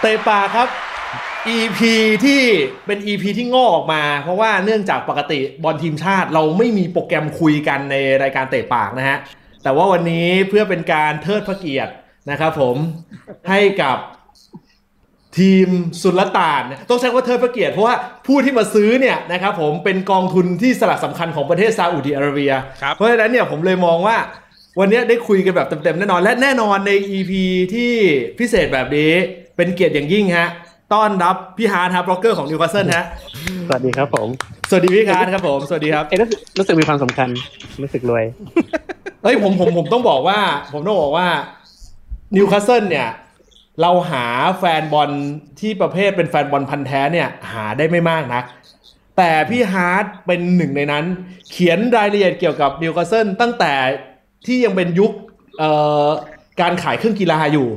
เตะปากครับ EP ที่เป็น EP ที่งอกออกมา เพราะว่าเนื่องจากปกติบอลทีมชาติเราไม่มีโปรแกรมคุยกันในรายการเตะปากนะฮะ แต่ว่าวันนี้เพื่อเป็นการเทิดพระเกียรตินะครับผมให้กับทีมสุลต่านต้องใช้ว่าเทิดพระเกียรติเพราะว่าผู้ที่มาซื้อเนี่ยนะครับผมเป็นกองทุนที่สลักสำคัญของประเทศซาอุดิอาระเบียครับเพราะฉะนั้นเนี่ยผมเลยมองว่า วันนี้ได้คุยกันแบบเต็มๆแน่นอน และแน่นอนใน EP ที่พิเศษแบบนี้เป็นเกียรติอย่างยิ่งฮะ ต้อนรับพี่ฮาร์ดครับบล็อกเกอร์ของนิวคาสเซิลฮะ สวัสดีครับผม สวัสดีพี่ฮาร์ดครับผม สวัสดีครับ เอ้ยรู้สึกรู้สึกมีความสำคัญ รู้สึกรวย เฮ้ยผมผมผมต้องบอกว่า ผมต้องบอกว่านิวคาสเซิลเนี่ย เราหาแฟนบอลที่ประเภทเป็นแฟนบอลพันธ์แท้เนี่ย หาได้ไม่มากนักแต่พี่ฮาร์ดเป็นหนึ่งในนั้น เขียนรายละเอียดเกี่ยวกับนิวคาสเซิลตั้งแต่ ที่ยังเป็นยุคเอ่อการขายเครื่องกีฬาอยู่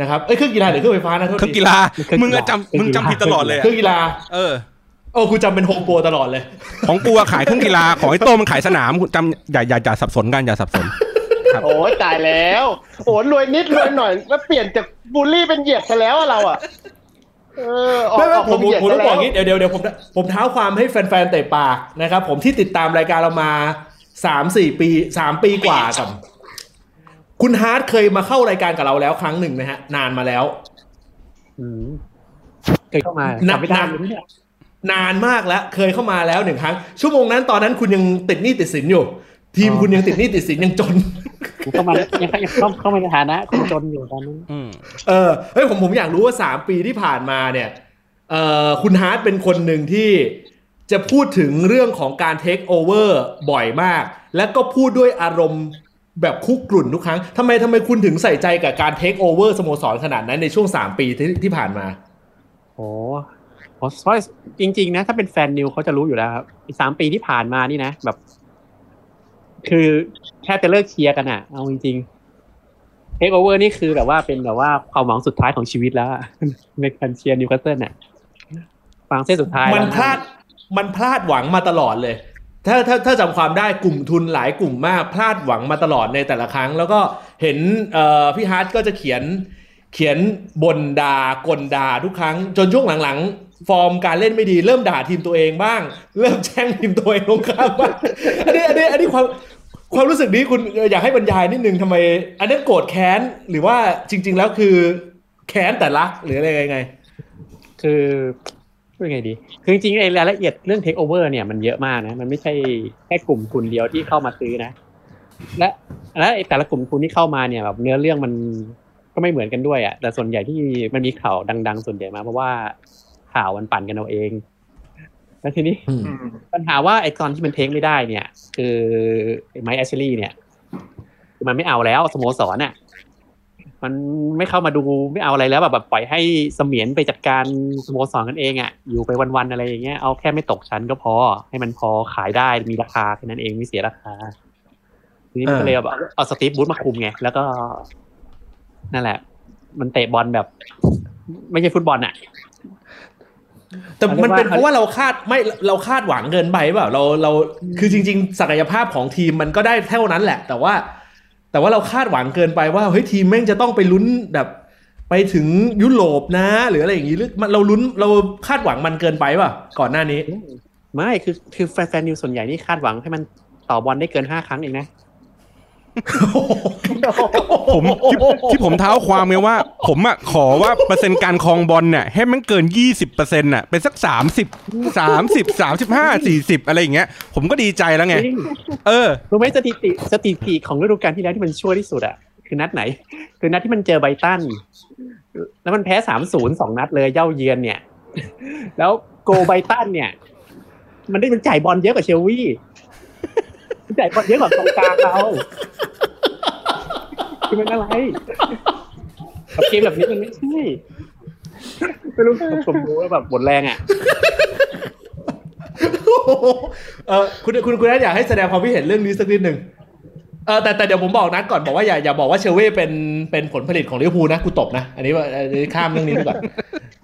นะครับเอ้ยเครื่องกีฬาหรือเครื่องไฟฟ้านะโทษเครื่องทีกีฬาเครื่องกีฬามึงอะจำมึงจำผิดตลอดเลยเคอะรื่องกีฬา เออโอ้กูจำเป็นโฮมโปรตลอดเลย ของกูอะขายเครื่องกีฬาของไอ้โต้มันขายสนามจำอย่าอย่าอย่าสับสนกันอย่าสับสนโอ้ยตายแล้ว โอ้รวยนิดรวยหน่อยแล้วเปลี่ยนจากบูลลี่เป็นเหยียดซะแล้วอะเราอะเออออกไม่ไม่ออกผมผมเหยียดผมซะต้องบแล้อกวงี้เดี๋ยวเดี๋ยวเดี๋ยวผมผมเท้าความให้แฟนๆเตะปากนะครับ ผมที่ติดตามรายการเรามา สามสี่ปีสามปีกว่ากับ คุณฮาร์ดเคยมาเข้ารายการกับเราแล้วครั้งหนึ่งนะฮะ นานมาแล้วอืมเคยเข้ามานับจำไม่ได้นับเลยเนี่ยนานมากแล้ว เคยเข้ามาแล้วหนึ่งครั้ง ชั่วโมงนั้นตอนนั้นคุณยังติดหนี้ติดสินอยู่ ทีมคุณยังติดหนี้ติดสินยังจนผมเข้ามายังยังเข้าเข้ามาในฐานะคนจนอยู่ตอนนั้นอืมเออเฮ้ยผมผมอยากรู้ว่าสามปีที่ผ่านมาเนี่ย เอ่อคุณฮาร์ดเป็นคนหนึ่งที่ จะพูดถึงเรื่องของการเทคโอเวอร์บ่อยมาก และก็พูดด้วยอารมณ์แบบคุกรุ่นทุกครั้งทำไมทำไมคุณถึงใส่ใจกับการเทคโอเวอร์สโมสรขนาดนั้นในช่วงสามปีที่ที่ผ่านมาโอ้โหเพราะจริง ๆ นะ ถ้าเป็นแฟนนิวเขาจะรู้อยู่แล้วครับอีกสามปีที่ผ่านมานี่นะแบบ คือแทบจะเลิกเชียร์กันอะเอาจริงๆเทคโอเวอร์นี่คือแบบว่าเป็นแบบว่าความหวังสุดท้ายของชีวิตแล้วอะในการเชียร์นิวคาสเซิลน่ะฟางเส้นสุดท้ายมันแล้วอะพลาด มันพลาดหวังมาตลอดเลย ถ้าถ้าถ้าจำความได้กลุ่มทุนหลายกลุ่มมากพลาดหวังมาตลอดในแต่ละครั้ง แล้วก็เห็นพี่ฮาร์ดก็จะเขียนเขียนบ่นด่าก่นด่าทุกครั้ง จนช่วงหลังๆ ฟอร์มการเล่นไม่ดี เริ่มด่าทีมตัวเองบ้าง เริ่มแช่งทีมตัวเองลงข้ามบ้างอันนี้อันนี้อันนี้ความความรู้สึกนี้คุณอยากให้บรรยายนิดนึงทำไม อันนี้โกรธแค้นหรือว่าจริง ๆ แล้วคือแค้นแต่รักหรืออะไรยังไง คือ พูดยังไงดี คือจริงๆไอ้รายละเอียดเรื่องเทคโอเวอร์เนี่ยมันเยอะมากนะ มันไม่ใช่แค่กลุ่มทุนเดียวที่เข้ามาซื้อนะ และและไอ้แต่ละกลุ่มทุนที่เข้ามาเนี่ยแบบเนื้อเรื่องมันก็ไม่เหมือนกันด้วยอะ แต่ส่วนใหญ่ที่มันมีข่าวดัง ๆ ส่วนใหญ่มาเพราะว่าข่าวมันปั่นกันเอาเอง แล้วทีนี้ปัญหาว่าไอ้ตอนที่มันเทคไม่ได้เนี่ย คือไอ้ไมค์แอชลีย์เนี่ยคือมันไม่เอาแล้วสโมสรน่ะ มันไม่เข้ามาดูไม่เอาอะไรแล้วแบบแบบปล่อยให้เสมียนไปจัดการสโมสรกันเองอะอยู่ไปวันๆอะไรอย่างเงี้ยเอาแค่ไม่ตกชั้นก็พอ ให้มันพอขายได้มีราคาแค่นั้นเองไม่เสียราคาทีนี้มันก็เลยแบบเอาเอาสตีฟบูธมาคุมไงแล้วก็ นั่นแหละ มันเตะบอลแบบ ไม่ใช่ฟุตบอลอะแต่มันเป็นเพเขาเรียกว่าราะว่าเราคาดไม่เราคาดหวังเกินไปเปล่าเราเราคือจริง ๆ ศักยภาพของทีมมันก็ได้เท่านั้นแหละ แต่ว่า แต่ว่าเราคาดหวังเกินไปว่าเฮ้ยทีมแม่งจะต้องไปลุ้นแบบไปถึงยุโรปนะ หรืออะไรอย่างนี้หรือเราลุ้นเราคาดหวังมันเกินไปป่ะก่อนหน้านี้ ไม่คือคือแฟนๆนิวส่วนใหญ่นี่คาดหวังให้มันต่อบอลได้เกินห้าครั้งเองนะ ผมที่ที่ผมเท้าความไงว่า ผมอะขอว่าเปอร์เซ็นต์การครองบอลเนี่ยให้มันเกินยี่สิบเปอร์เซ็นต์อะเป็นสักสามสิบสามสิบสามสิบห้าสี่สิบอะไรอย่างเงี้ย ผมก็ดีใจแล้วไงจริงเออรู้ไหมสถิติสถิติของฤดูกาลที่แล้วที่มันชั่วที่สุดอะคือนัดไหน คือนัดที่มันเจอไบรตัน แล้วมันแพ้สามศูนย์สองนัดเลยเย่าเยือนเนี่ย แล้วโกไบรตันเนี่ย มันได้มันจ่ายบอลเยอะกว่าเชลวี มันจ่ายบอลเยอะกว่ากองกลางเราคือมันอะไรกับเกมแบบนี้มันไม่ใช่ไม่รู้ผมรู้ว่าแบบหมดแรงอะเออคุณคุณคุณนัทอยากให้แสดงความคิดเห็นเรื่องนี้สักนิดหนึ่งเออแต่แต่เดี๋ยวผมบอกนัดก่อนบอกว่าอย่าอย่าบอกว่าเชลเว่เป็นเป็นผลผลิตของลิเวอร์พูลนะกูตบนะ อันนี้ว่าอันนี้ข้ามเรื่องนี้ดีกว่า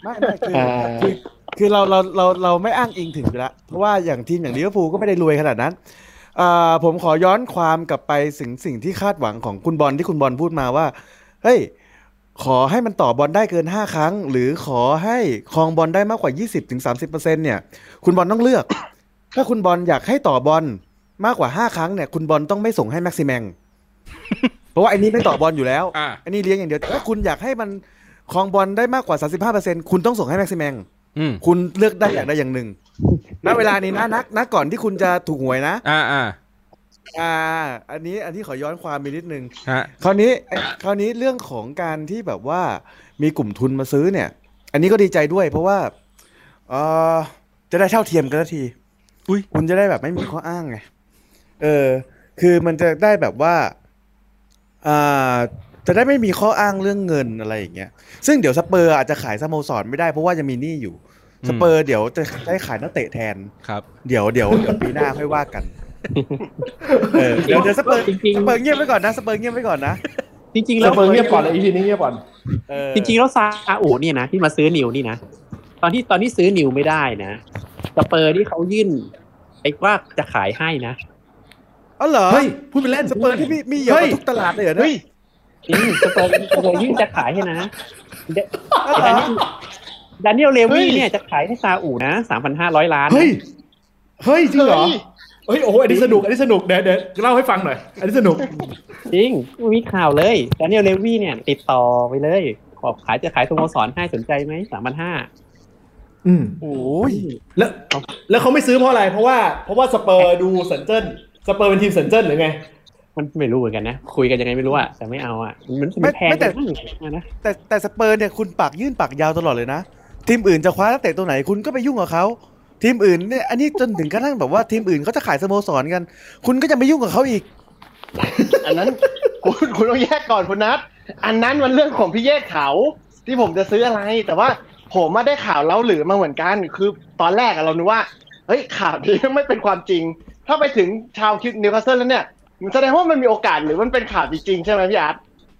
ไม่ไม่คืออ่าคือคือเราเราเราเราไม่อ้างอิงถึงอยู่แล้วเพราะว่าอย่างทีมอย่างลิเวอร์พูลก็ไม่ได้รวยขนาดนั้นอ่า ผมขอย้อนความกลับไปสิ่งสิ่งที่คาดหวังของคุณบอลที่คุณบอลพูดมาว่า เฮ้ย ขอให้มันต่อบอลได้เกิน 5 ครั้ง หรือขอให้ครองบอลได้มากกว่า 20-30%เนี่ย คุณบอลต้องเลือก ถ้าคุณบอลอยากให้ต่อบอลมากกว่า 5 ครั้งเนี่ย คุณบอลต้องไม่ส่งให้แม็กซิแมงเพราะว่าไอ้นี้ไม่ต่อบอลอยู่แล้วอ่าอันนี้เลี้ยงอย่างเดียวแต่ถ้าคุณอยากให้มันครองบอลได้มากกว่า 35%คุณต้องส่งให้แม็กซิแมงอืมคุณเลือกได้อย่างใดอย่างหนึ่ง ณเวลานี้นะนักนะก่อนที่คุณจะถูกหวยนะ อ่าอ่าอ่า อันนี้อันที่ขอย้อนความไปนิดนึงฮะคราวนี้เอ่อคราวนี้เรื่องของการที่แบบว่ามีกลุ่มทุนมาซื้อเนี่ย อันนี้ก็ดีใจด้วย เพราะว่าเออจะได้เท่าเทียมกันสักทีอุ๊ยคุณจะได้แบบไม่มีข้ออ้างไงเออ คือมันจะได้แบบว่าอ่าจะได้ไม่มีข้ออ้างเรื่องเงินอะไรอย่างเงี้ย ซึ่งเดี๋ยวสเปอร์อาจจะขายสโมสรไม่ได้เพราะว่ายังมีหนี้อยู่ สเปอร์เดี๋ยวจะได้ขายนักเตะแทนครับ เดี๋ยวเดี๋ยวเดี๋ยวปีหน้าค่อยว่ากันเออเดี๋ยวเดี๋ยวสเปอร์จริงสเปอร์เงียบไว้ก่อนนะสเปอร์เงียบไว้ก่อนนะๆจริงๆสแล้วเปอร์เงียบก่อนเลยอีพีนี้เงียบก่อนเออจริงๆแล้วซาอุเนี่ยนะที่มาซื้อนิวนี่นะตอนที่ตอนที่ซื้อนิวไม่ได้นะสเปอร์ที่เขายื่นไอ้ว่าจะขายให้นะอ๋อเหรอเฮ้ยพูดไปเล่นสเปอร์ที่มีมีเยอะเฮ้ยกว่าทุกตลาดเลยเหรอเนี่เฮ้ยยจริงสเปอร์สเปอร์ยื่นจะขายให้นะเดอ๋อเหรอดานิเอลเลเฮ้วียเนี่ยจะขายให้ซาอุนะสามพันห้าร้อยล้าน เฮ้ย เฮ้ย จริงเหรอ เฮ้ยเฮ้ยโอ้โหอันนี้สนุก อันนี้สนุก เดี๋ยวเดี๋ยวเล่าให้ฟังหน่อย อันนี้สนุก จริง มีข่าวเลยดานิเอลเลวีเนี่ย ติดต่อไปเลย ขอขายจะขายสโมสรให้สนใจไหมสามพันห้าอืมโอ้ย แล้ว แล้วเขาไม่ซื้อเพราะอะไร เพราะว่า เพราะว่าสเปอร์ดูเซนเจิ้น สเปอร์เป็นทีมเซนเจิ้นหรือไงมันไม่รู้เหมือนกันนะ คุยกันยังไงไม่รู้อะแต่ไม่เอาอะมันมันแพงไปมากนะแต่แต่สเปอร์เนี่ยคุณปากยื่นปากยาวตลอดเลยนะ ทีมอื่นจะคว้านักเตะตัวไหนคุณก็ไปยุ่งกับเขาทีมอื่นเนี่ยอันนี้จนถึงกระทั่งแบบว่าทีมอื่นเขาจะขายสโมสรกัน คุณก็จะไปยุ่งกับเขาอีก อันนั้นคุณคุณต้องแยกก่อนคุณนัทอันนั้นมันเรื่องของพี่แยกเขาที่ผมจะซื้ออะไร แต่ว่าผมมาได้ข่าวเล่าหรือมาเหมือนกันคือตอนแรกอะเรานึกว่าเฮ้ยข่าวนี้ไม่เป็นความจริง ถ้าไปถึงชาวคิวนิวคาสเซิลแล้วเนี่ยมันแสดงว่ามันมีโอกาสหรือมันเป็นข่าวจริงๆใช่ไหมพี่ฮาร์ด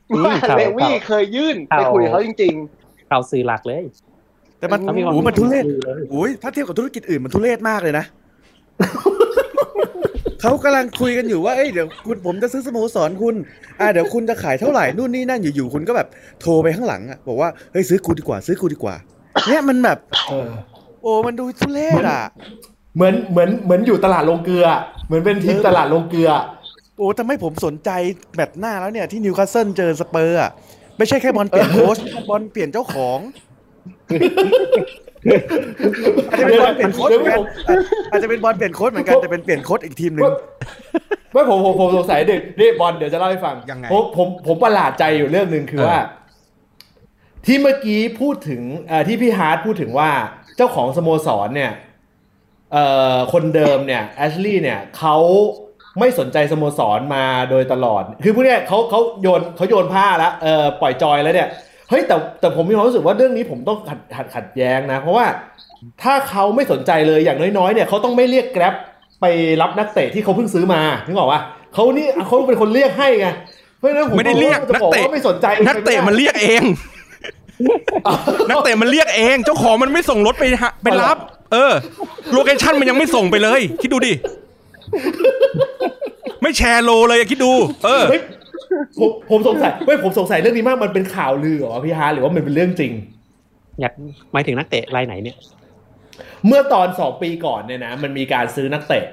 อืมว่าข่าวเลวี่เคยยื่นไปคุยกับเขาจริงข่าวสื่อหลักเลย แต่มันเขามีความโอ้โหมันทุเรศสื่อเลยโอ้ยถ้าเทียบกับธุรกิจอื่นมันทุเรศมากเลยนะเขากำลังคุยกันอยู่ว่าเอ้ยเดี๋ยวคุณผมจะซื้อสโมสรคุณ อ่าเดี๋ยวคุณจะขายเท่าไหร่นู่นนี่นั่นอยู่ๆคุณก็แบบโทรไปข้างหลังอะบอกว่าเฮ้ยซื้อกูดีกว่า ซื้อกูดีกว่า เนี่ยมันแบบเออโอ้มันดูทุเรศอะ เหมือนเหมือนเหมือนอยู่ตลาดโรงเกลือ เหมือนเป็นทีมตลาดโรงเกลือ โอ้ทำให้ผมสนใจแมตช์หน้าแล้วเนี่ยที่นิวคาสเซิลเจอสเปอร์อะไม่ใช่แค่บอลเปลี่ยนโค้ชบอลเปลี่ยนเจ้าของ อาจจะเป็นบอลเปลี่ยนโค้ชเหมือนกันอาจจะเป็นบอลเปลี่ยนโค้ชเหมือนกันแต่เป็นเปลี่ยนโค้ชอีกทีมหนึ่งไม่ผมผมผมสงสัยเด็กนี่บอลเดี๋ยวจะเล่าให้ฟังยังไงผมผมผมประหลาดใจอยู่เรื่องหนึ่งคือเออว่า ที่เมื่อกี้พูดถึงเอ่อที่พี่ฮาร์ดพูดถึงว่าเจ้าของสโมสรเนี่ยเอ่อคนเดิมเนี่ยแอชลีย์เนี่ยเขาไม่สนใจสโมสรมาโดยตลอด คือพูดง่ายๆเขาเขาโยนเขาโยนผ้าแล้วเออปล่อยจอยแล้วเนี่ย เฮ้ยแต่แต่ผมมีความรู้สึกว่าเรื่องนี้ผมต้องขัดขัดขัดแย้งนะ เพราะว่าถ้าเขาไม่สนใจเลยอย่างน้อยๆเนี่ยเขาต้องไม่เรียกแกร็บไปรับนักเตะที่เขาเพิ่งซื้อมานึกออกปะเขานี่เขาเป็นคนเรียกให้ไงเพราะฉะนั้นผมไม่ได้เรียกจะบอกนักเตะว่าไม่สนใจนักเตะมันเรียกเอง นักเตะมันเรียกเอง เจ้าของมันไม่ส่งรถไปหาไปรับ เออ location มันยังไม่ส่งไปเลย คิดดูดิไม่แชร์โลเลยอะคิดดู เออเฮ้ย ผมผมสงสัยเฮ้ยผมสงสัยเรื่องนี้มากมันเป็นข่าวลือเหรอพี่ฮาร์ดหรือว่ามันเป็นเรื่องจริง อยากหมายถึงนักเตะรายไหนเนี่ย เมื่อตอนสองปีก่อนเนี่ยนะมันมีการซื้อนักเตะ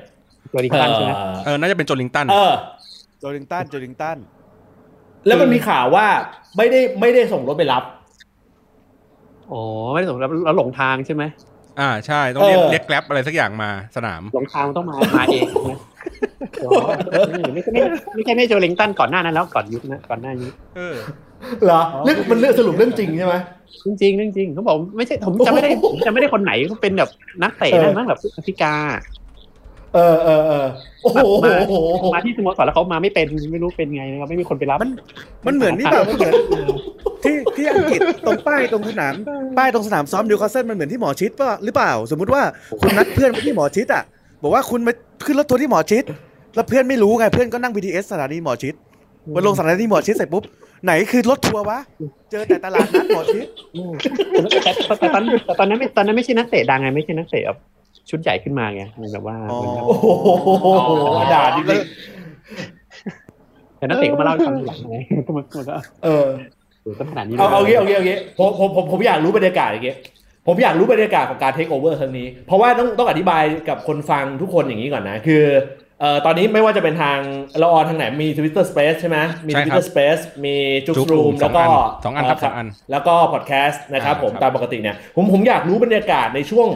ตัวดิคันใช่ไหมเอ่อเออน่าจะเป็นโจลิงตันเออโจลิงตันโจลิงตันแล้วมันมีข่าวว่าไม่ได้ไม่ได้ส่งรถไปรับอ๋อไม่ได้ส่งแล้วแล้วหลงทางใช่ไหม อ่าใช่ต้องเรียกเออเรียกแกร็บอะไรสักอย่างมาสนามหลงทางมันต้องมามาเองนะอ๋อไม่ใช่ไม่ไม่ใช่ไม่โจลิงตันก่อนหน้านั้นแล้วก่อนยุคนะก่อนหน้านี้เออเหรอเรื่องมันเรื่องสรุปเรื่องจริงใช่ไหมจริงจริงๆเรื่องจริงเขาบอกไม่ใช่ผมจะไม่ได้ผมจะไม่ได้คนไหนเขาเป็นแบบนักเตะเออนั่นมั้งแบบแอฟริกา เออเออเออโอ้โหมาโอ้โหมาที่สโมสรแล้วเขามาไม่เป็นไม่รู้เป็นไงนะครับไม่มีคนไปรับมันมันเหมือนนี่แบบมันเหมือน ที่ที่อังกฤษตรงป้ายตรงสนามป้ายตรงสนามซ้อมนิวคาสเซิลมันเหมือนที่หมอชิตป่ะหรือเปล่า สมมุติว่าคุณนัดเพื่อนไปที่หมอชิตอะบอกว่าคุณมาขึ้นรถทัวร์ที่หมอชิตแล้วเพื่อนไม่รู้ไงเพื่อนก็นั่ง BTS สถานีหมอชิตพอลงสถานีหมอชิตเสร็จปุ๊บไหนคือรถทัวร์วะ เจอแต่ตลาดนัดหมอชิดอืมแต่แต่แต่ตอนแต่ตอนนั้นไม่ตอนนั้นไม่ใช่นักเตะดังไงไม่ใช่นักเตะแบบชุดใหญ่ขึ้นมาไงเหมือนแบบว่าอ๋อเหมือนแบบโอ้โหด่าจริงแต่นักเตะก็มาเล่าให้ฟังทีหลังไงก็มันก็ๆเออ หรือก็ขนาดนี้เอาเอาลยงี้เอางี้เอางี้ผมผมผมผมอยากรู้บรรยากาศอย่างเงี้ยผมอยากรู้บรรยากาศของการเทคโอเวอร์ครั้งนี้ เพราะว่าต้องต้องอธิบายกับคนฟังทุกคนอย่างนี้ก่อนนะ คือเอ่อตอนนี้ไม่ว่าจะเป็นทางเรา on ทางไหนมี Twitter Space ใช่ไหมมีใช่ครับ Twitter Space มี JOOX Room แล้วก็สองอันสองอันครับเสองอัน แล้วก็พอดแคสต์นะครับอ่าผมครับตามปกติเนี่ยผมผมอยากรู้บรรยากาศในช่วง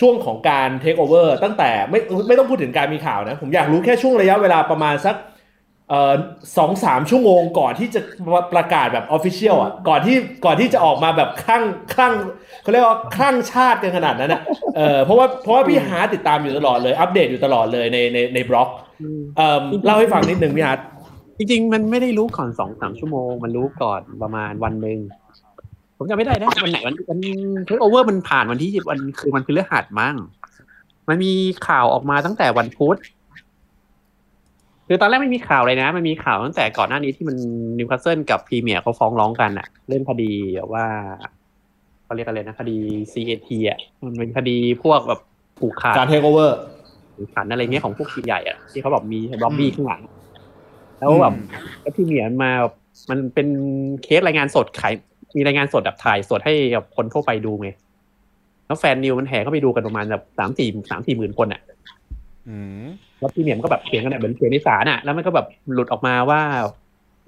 ช่วงของการเทคโอเวอร์ตั้งแต่ไม่ไม่ต้องพูดถึงการมีข่าวนะ ผมอยากรู้แค่ช่วงระยะเวลาประมาณสักเอ่อ สองสามชั่วโมงก่อนที่จะประกาศแบบ official อะก่อนที่ก่อนที่จะออกมาแบบคลั่งคลั่งเขาเรียกว่าคลั่งชาติกันขนาดนั้นอะเออเพราะว่าเพราะว่าพี่ฮาร์ดติดตามอยู่ตลอดเลย อัปเดตอยู่ตลอดเลยในในในบล็อกอืมเอ่อเล่าให้ฟังนิดนึงพี่ฮาร์ดจริง ๆ มันไม่ได้รู้ก่อนสองสามชั่วโมง มันรู้ก่อนประมาณวันหนึ่งผมจำไม่ได้นะวันไหนวันวันเทคโอเวอร์มันผ่านวันที่วันคือวันพฤหัสมั้งมันมีข่าวออกมาตั้งแต่วันพุธ คือตอนแรกไม่มีข่าวเลยนะ มันมีข่าวตั้งแต่ก่อนหน้านี้ที่มันนิวคาสเซิลกับพรีเมียร์เขาฟ้องร้องกันอะเรื่องคดีแบบว่าเขาเรียกอะไรนะคดี CAT อะมันเป็นคดีพวกแบบผูกขาดการเทคโอเวอร์กันอะไรเงี้ยของพวกทีมใหญ่อะที่เขาแบบมีล็อบบี้ข้างหลัง แล้วแบบแล้วพรีเมียร์มาแบบมันเป็นเคสรายงานสดขายมีรายงานสดแบบถ่ายสดให้กับคนทั่วไปดูไงแล้วแฟนนิวมันแห่เข้าไปดูกันประมาณแบบสามสี่สามสี่หมื่นคนอะอืม แล้วพรีเมียร์ก็แบบเถียงกันแบบเหมือนเถียงในศาลอะแล้วมันก็แบบหลุดออกมาว่า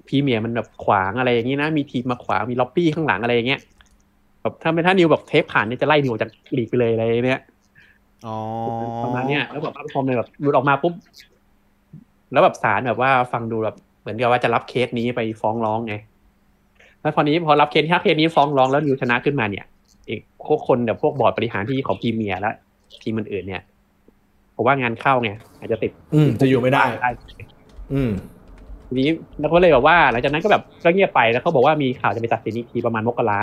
พรีเมียร์มันแบบขวางอะไรอย่างนี้นะ มีทีมมาขวาง มีล็อบบี้ข้างหลังอะไรอย่างเงี้ยแบบถ้าไม่ถ้านิวแบบเทปผ่านเนี่ยจะไล่นิวออกจากลีกไปเลยอะไรเนี้ยอ๋อประมาณเนี้ยแล้วแบบพอมันแบบหลุดออกมาปุ๊บแล้วแบบศาลแบบว่าฟังดูแบบเหมือนกับว่าจะรับเคสนี้ไปฟ้องร้องไงแล้วพอนี้พอรับเคสถ้าเคสนี้ฟ้องร้องแล้วนิวชนะขึ้นมาเนี่ยอีกพวกคนแบบพวกบอร์ดบริหารที่ของพรีเมียร์และทีมอื่นๆเนี่ย ผมว่างานเข้าไงอาจจะติด อืมจะอยู่ไม่ได้ อืมทีนี้แล้วก็เลยแบบว่าหลังจากนั้นก็แบบก็เงียบไปแล้วเขาบอกว่ามีข่าวจะไปตัดสินอีกทีประมาณมกรา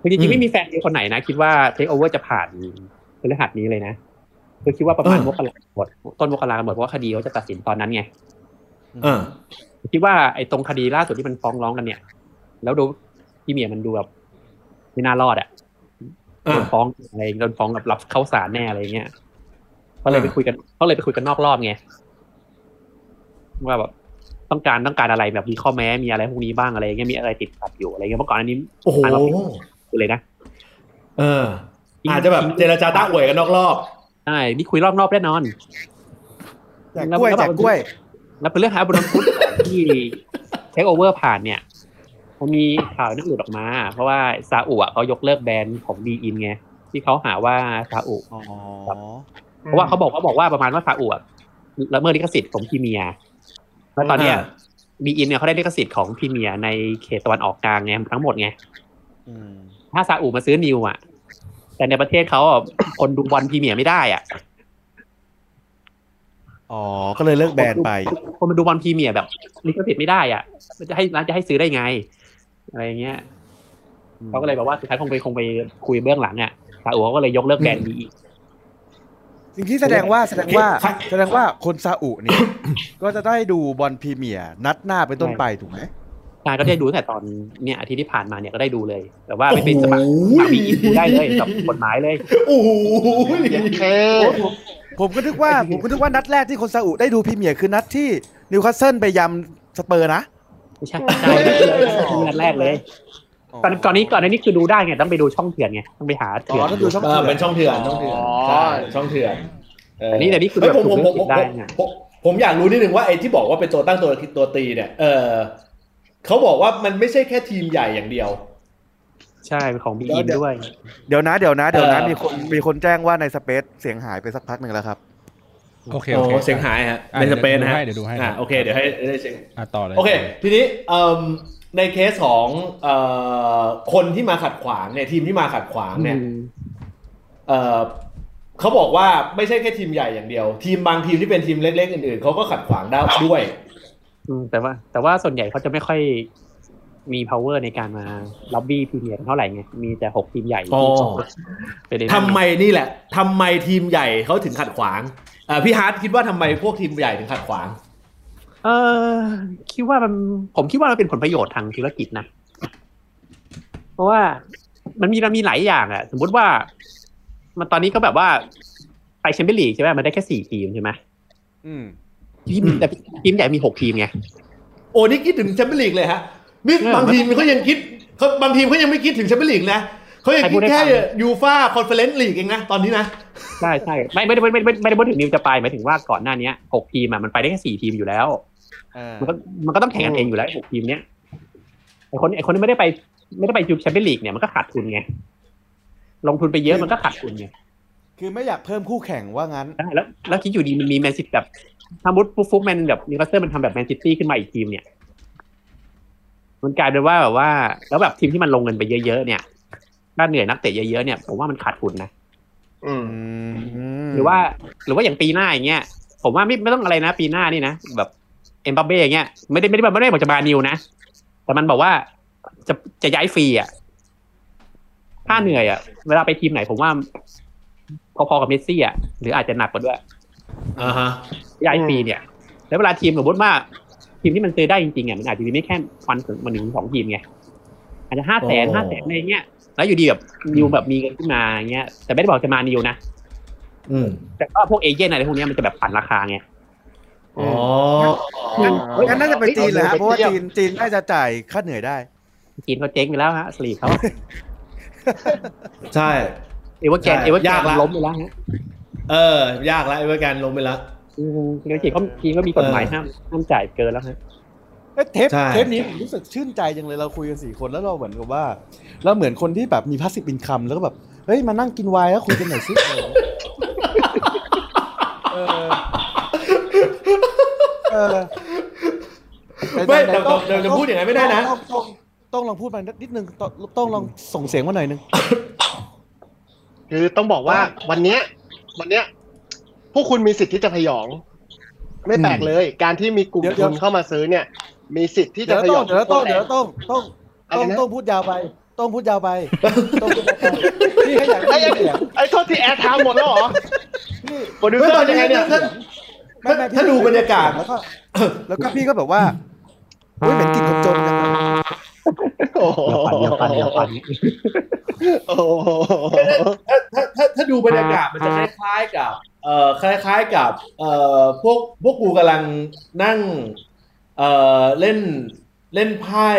คือจอืริงมๆไม่มีแฟนคนไหนนะ คิดว่าเทคโอเวอร์จะผ่านพฤหัสนี้เลยนะคือคิดว่าประมาณเออมกราหมดต้นมกราหมดเพราะว่าคดีเขาจะตัดสินตอนนั้นไงเออคิดว่าไอ้ตรงคดีล่าสุดที่มันฟ้องร้องกันเนี่ย แล้วดูพี่เมียมันดูแบบไม่น่ารอดอะโดอ่านฟ้องอะไรโดนฟ้องกับรับเข้าศาลแน่อะไรเงี้ย ก็เลยไปอ่าคุยกันก็เลยไปคุยกันนอกรอบไงว่าแบบต้องการต้องการอะไรแบบมีข้อแม้มีอะไรพวกนี้บ้างอะไรเงี้ยมีอะไรติดขัดอยู่อะไรเงี้ยเมื่อก่อนอันนี้โอ้โหผ่านมาปีเลยนะเออ อาจจะแบบเจรจาต้าอ่วยกันนอกรอบใช่นี่คุยรอบนอกแน่นอนแจกกล้วยแจกกล้วยแล้วเป็นเรื่องหาบนพุธที่เทคโอเวอร์ผ่านเนี่ยมันมีข่าวนึกหลุดออกมา เพราะว่าซาอุอะเขายกเลิกแบนของ beIN ไงที่เขาหาว่าซาอุอ๋อ เพราะว่าเขาบอกเขาบอกว่าประมาณว่าซาอุอะละเมิดลิขสิทธิ์ของพรีเมียร์แล้วตอนเนี้ยอ่า beIN เนี่ยเขาได้ลิขสิทธิ์ของพรีเมียร์ในเขตตะวันออกกลางไงทั้งหมดไงอืมถ้าซาอุมาซื้อนิวอะ แต่ในประเทศเขาอะคนดูบอลพรีเมียร์ไม่ได้อะอ๋อ ก็เลยเลิกแบนไปคนมาดูบอลพรีเมียร์แบบลิขสิทธิ์ไม่ได้อะมันจะให้ร้านจะให้ซื้อได้ไง อะไรเงี้ยเขาก็เลยบอกว่าสุดท้ายคงไปคงไปคุยเบื้องหลังอะซาอุเขาก็เลยยกเลิกแบน beIN จริงที่แสดงว่าแสดงว่าใครแสดงว่าคนซาอุเนี่ย ก็จะได้ดูบอลพรีเมียร์นัดหน้าเป็นต้นไปถูกไหมใช่ก็ได้ดูตั้งแต่ตอนเนี่ยอาทิตย์ที่ผ่านมาเนี่ยก็ได้ดูเลย แต่ว่าไม่ไปสมัครสมัคร beIN ดูได้เลยถูกกฎหมายเลยโอ้โหเคผมก็นึกว่าผมก็นึกว่านัดแรกที่คนซาอุได้ดูพรีเมียร์คือนัดที่นิวคาสเซิลไปยำสเปอร์นะไม่ใช่ใช่นัดแรกเลย ตอนก่อนนี้ก่อนหน้านี้คือดูได้ไงต้องไปดูช่องเถื่อนไงต้องไปหาอ๋เถื่อนอ๋อต้องดูช่องเออเป็นช่องเถื่อนช่องเถื่อนใช่ช่องเถื่อนเแต่นี่แต่นี่คือเฮ้ยแบบผมถูกผมเลืผอกมได้ผมไงผมผมอยากรู้นิดนึงว่าไอ้ที่บอกว่าเป็นตัวตั้งตัวตัวตีเนี่ยเออเขาบอกว่ามันไม่ใช่แค่ทีมใหญ่อย่างเดียว ใช่เป็นของบีอินด้วย เดี๋ยวนะเดี๋ยวนะเดี๋ยวนะเออมีคนมีคนแจ้งว่าในสเปซเสียงหายไปสักพักหนึ่งแล้วครับโอเคโอ้โอเคเสียงหายฮะอะในสเปนนะฮะเดี๋ยวดูให้อ่าเดี๋ยวดูให้โอเคเดี๋ยวให้ได้เสียงอะต่อเลยโอเค ทีนี้เอิ่ม ในเคสของเอ่อคนที่มาขัดขวางเนี่ยทีมที่มาขัดขวางเนี่ยอืมเอ่อเขาบอกว่าไม่ใช่แค่ทีมใหญ่อย่างเดียว ทีมบางทีมที่เป็นทีมเล็กๆอื่นๆเขาก็ขัดขวางได้ด้วยอืมแต่ว่า แต่ว่าส่วนใหญ่เขาจะไม่ค่อยมี power ในการมาล็อบบี้พรีเมียร์เท่าไหร่ไง มีแต่หกทีมใหญ่อ๋อไปได้ทำไมนี่แหละทำไมทีมใหญ่เขาถึงขัดขวางเอ่อพี่ฮาร์ดคิดว่าทำไมพวกทีมใหญ่ถึงขัดขวาง เออคิดว่ามันผมคิดว่ามันเป็นผลประโยชน์ทางธุรกิจนะ เพราะว่ามันมีมันมีหลายอย่างอะสมมุติว่า มันตอนนี้ก็แบบว่า ไปแชมเปี้ยนลีกใช่ไหมมันได้แค่สี่ทีมใช่ไหมอืมทีมแต่ทีมใหญ่มีหกทีมไงโอ้นี่คิดถึงแชมเปี้ยนลีกเลยฮะนี่เออบางทีมเขายังคิดเขาบางทีมเขายังไม่คิดถึงแชมเปี้ยนลีกนะเขายังใครคิพูดดให้แค่ฟังยูฟาคอนเฟอเรนซ์ลีกเองนะตอนนี้นะใช่ใช่ไม่ไม่ได้ไม่ไม่ไม่ไม่ได้พูดถึงนิวจะไปหมายถึงว่าก่อนหน้าเนี้ยหกทีมอะมันไปได้แค่สี่ทีมอยู่แล้ว มันก็มันก็ต้องแข่งกันเองอยู่แล้วหกทีมเนี้ยไอคนไอคนที่ไม่ได้ไป ไม่ได้ไปยูแชมเปี้ยนลีกเนี่ยมันก็ขาดทุนไงลงทุนไปเยอะมันก็ขาดทุนไงคือไม่อยากเพิ่มคู่แข่งว่างั้นใช่แล้ว แล้วคิดอยู่ดีมันมีแมนซิตี้แบบถ้ามุดฟุกฟุกแมนแบบนิวคาสเซิลมันทำแบบแมนซิตี้ขึ้นมาอีกทีมเนี่ย มันกลายเป็นว่าแบบว่า แล้วแบบทีมที่มันลงเงินไปเยอะๆเนี่ยค่าเหนื่อยนักเตะเยอะๆเนี่ยผมว่ามันขาดทุนนะอืมหรือว่า หรือว่าอย่างปีหน้าอย่างเงี้ยผมว่าไม่ไม่ต้องอะไรนะ ปีหน้านี่นะแบบ เอ็มบัปเบ้อย่างเงี้ยไม่ได้ไม่ได้ไม่ได้บอกจะมานิวนะ แต่มันบอกว่าจะจะย้ายฟรีอะค่าเหนื่อยอะ เวลาไปทีมไหนผมว่า พอๆกับเมสซี่อะหรืออาจจะหนักกว่าด้วยอ่าฮะย้ายฟรีเนี่ย แล้วเวลาทีมสมมติว่า ทีมที่มันซื้อได้จริงๆอะมันอาจจะมีไม่แค่วันถึงมันถึงสองทีมไงอาจจะห้าแสนอ๋อห้าแสนอะไรเงี้ยแล้วอยู่ดีแบบนิวแบบมีเงินขึ้นมาอย่างเงี้ยแต่ไม่ได้บอกจะมานิวนะอืมแต่ก็พวกเอเจนต์อะไรพวกเนี้ยมันจะแบบปั่นราคาไง อ๋องั้นงั้นน่าจะเป็นจีนเลยฮะเฮ้ยเพราะว่าเทียบจีนจีนน่าจะจ่ายค่าเหนื่อยได้ จีนเขาเจ๊งไปแล้วฮะสลีปเขาใช่เอเวอร์แกนใช่เอเวอร์แกยากนละล้มไปแล้วฮะเออ ยากแล้วไอ้เวอร์แกนลงไปแล้วอืมแล้วจีนเขาจีนก็มีกฎหมายห้ามห้ามจ่ายเกินแล้วฮะเอ้ยเทปใช่เทปนี้ผมรู้สึกชื่นใจจังเลยเราคุยกันสี่คนแล้วเราเหมือนกับว่าเราเหมือนคนที่แบบมี passive income แล้วก็แบบเฮ้ยมานั่งกินไวน์แล้วคุยกันหน่อยสิ เออเออไม่เดี๋ยวเดี๋ยวเดี๋ยวพูดอย่างนั้นไม่ได้นะต้องต้องต้องลองพูดมานิดนึงต้องต้องลองส่งเสียงมาหน่อยนึงคือต้องบอกว่าวันเนี้ย วันเนี้ยพวกคุณมีสิทธิ์ที่จะผยอง ไม่แปลกเลย การที่มีกลุ่มเดี๋ยวเดี๋ทุยวนเข้ามาซื้อเนี่ย มีสิทธิ์ที่เดี๋จะยวพยต้อองงเดี๋ยวต้องเดี๋ยวต้องต้องอะไรต้องนะต้องพูดยาวไป ต้องพูดยาวไปต้องพูดยาวไปพี่แค่อยากไอ้ได้ไอ้ยินเสียงไอ้โทษที่แอร์ไทม์หมดแล้วเหรอพี่โปรดิวเซอร์ยังไงเนี่ยถ้า ไม่ไม่พี่ถ้าดูบรรยากาศแล้วก็แล้วก็พี่ก็แบบว่าเฮ้ยเหมือนกินคนจนจังเลยโอ้โหเดี๋ยวปันเดี๋ยวปันเดี๋ยวปันโอ้โหถ้าถ้าถ้าถ้าดูบรรยากาศมันจะคล้ายๆกับ เอ่อคล้ายๆกับ เอ่อพวกพวกกูกำลังนั่ง เอ่อเล่นเล่นไพ่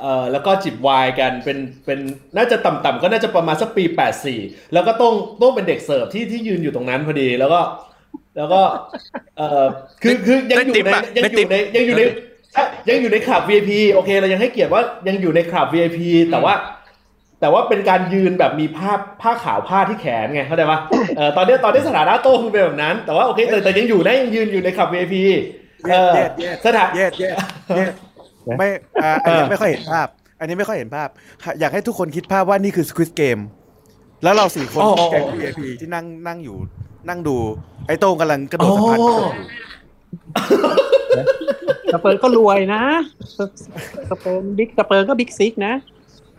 เอ่อแล้วก็จิบไวน์กันเป็นเป็นน่าจะต่ำๆก็น่าจะประมาณสักปี 84 แล้วก็ต้องต้องเป็นเด็กเสิร์ฟที่ที่ยืนอยู่ตรงนั้นพอดี แล้วก็ แล้วก็เอ่อคือคือยังอยู่ได้ในติ๊บอะยังอยู่ได้ในติ๊บยังอยู่ในยังอยู่ในคลับ VIP โอเคเรายังให้เกียรติว่ายังอยู่ในคลับ VIP แต่ว่า แต่ว่าเป็นการยืนแบบมีผ้าผ้าขาวพาดที่แขนไงเข้าใจปะเออตอนนี้ตอนนี้สถานะโต้คือเป็นแบบนั้น แต่ว่าโอเคแต่แต่ยังอยู่นะยังยืนอยู่ในคลับ VIP เออเย็ดเย็ดสถานเย็ดเย็ดเย็ดไม่อ่าอันนี้ไม่ค่อยเห็นภาพ อันนี้ไม่ค่อยเห็นภาพ อยากให้ทุกคนคิดภาพว่านี่คือ Squid Game แล้วเราสี่คนอ๋ออ๋อแก๊ง VIP ที่นั่งนั่งอยู่ นั่งดู ไอ้โต้งกำลังกระโดดสะพานอ๋ออยู่สเปอร์ก็รวยนะสเปอร์ big สเปอร์ก็ big six นะ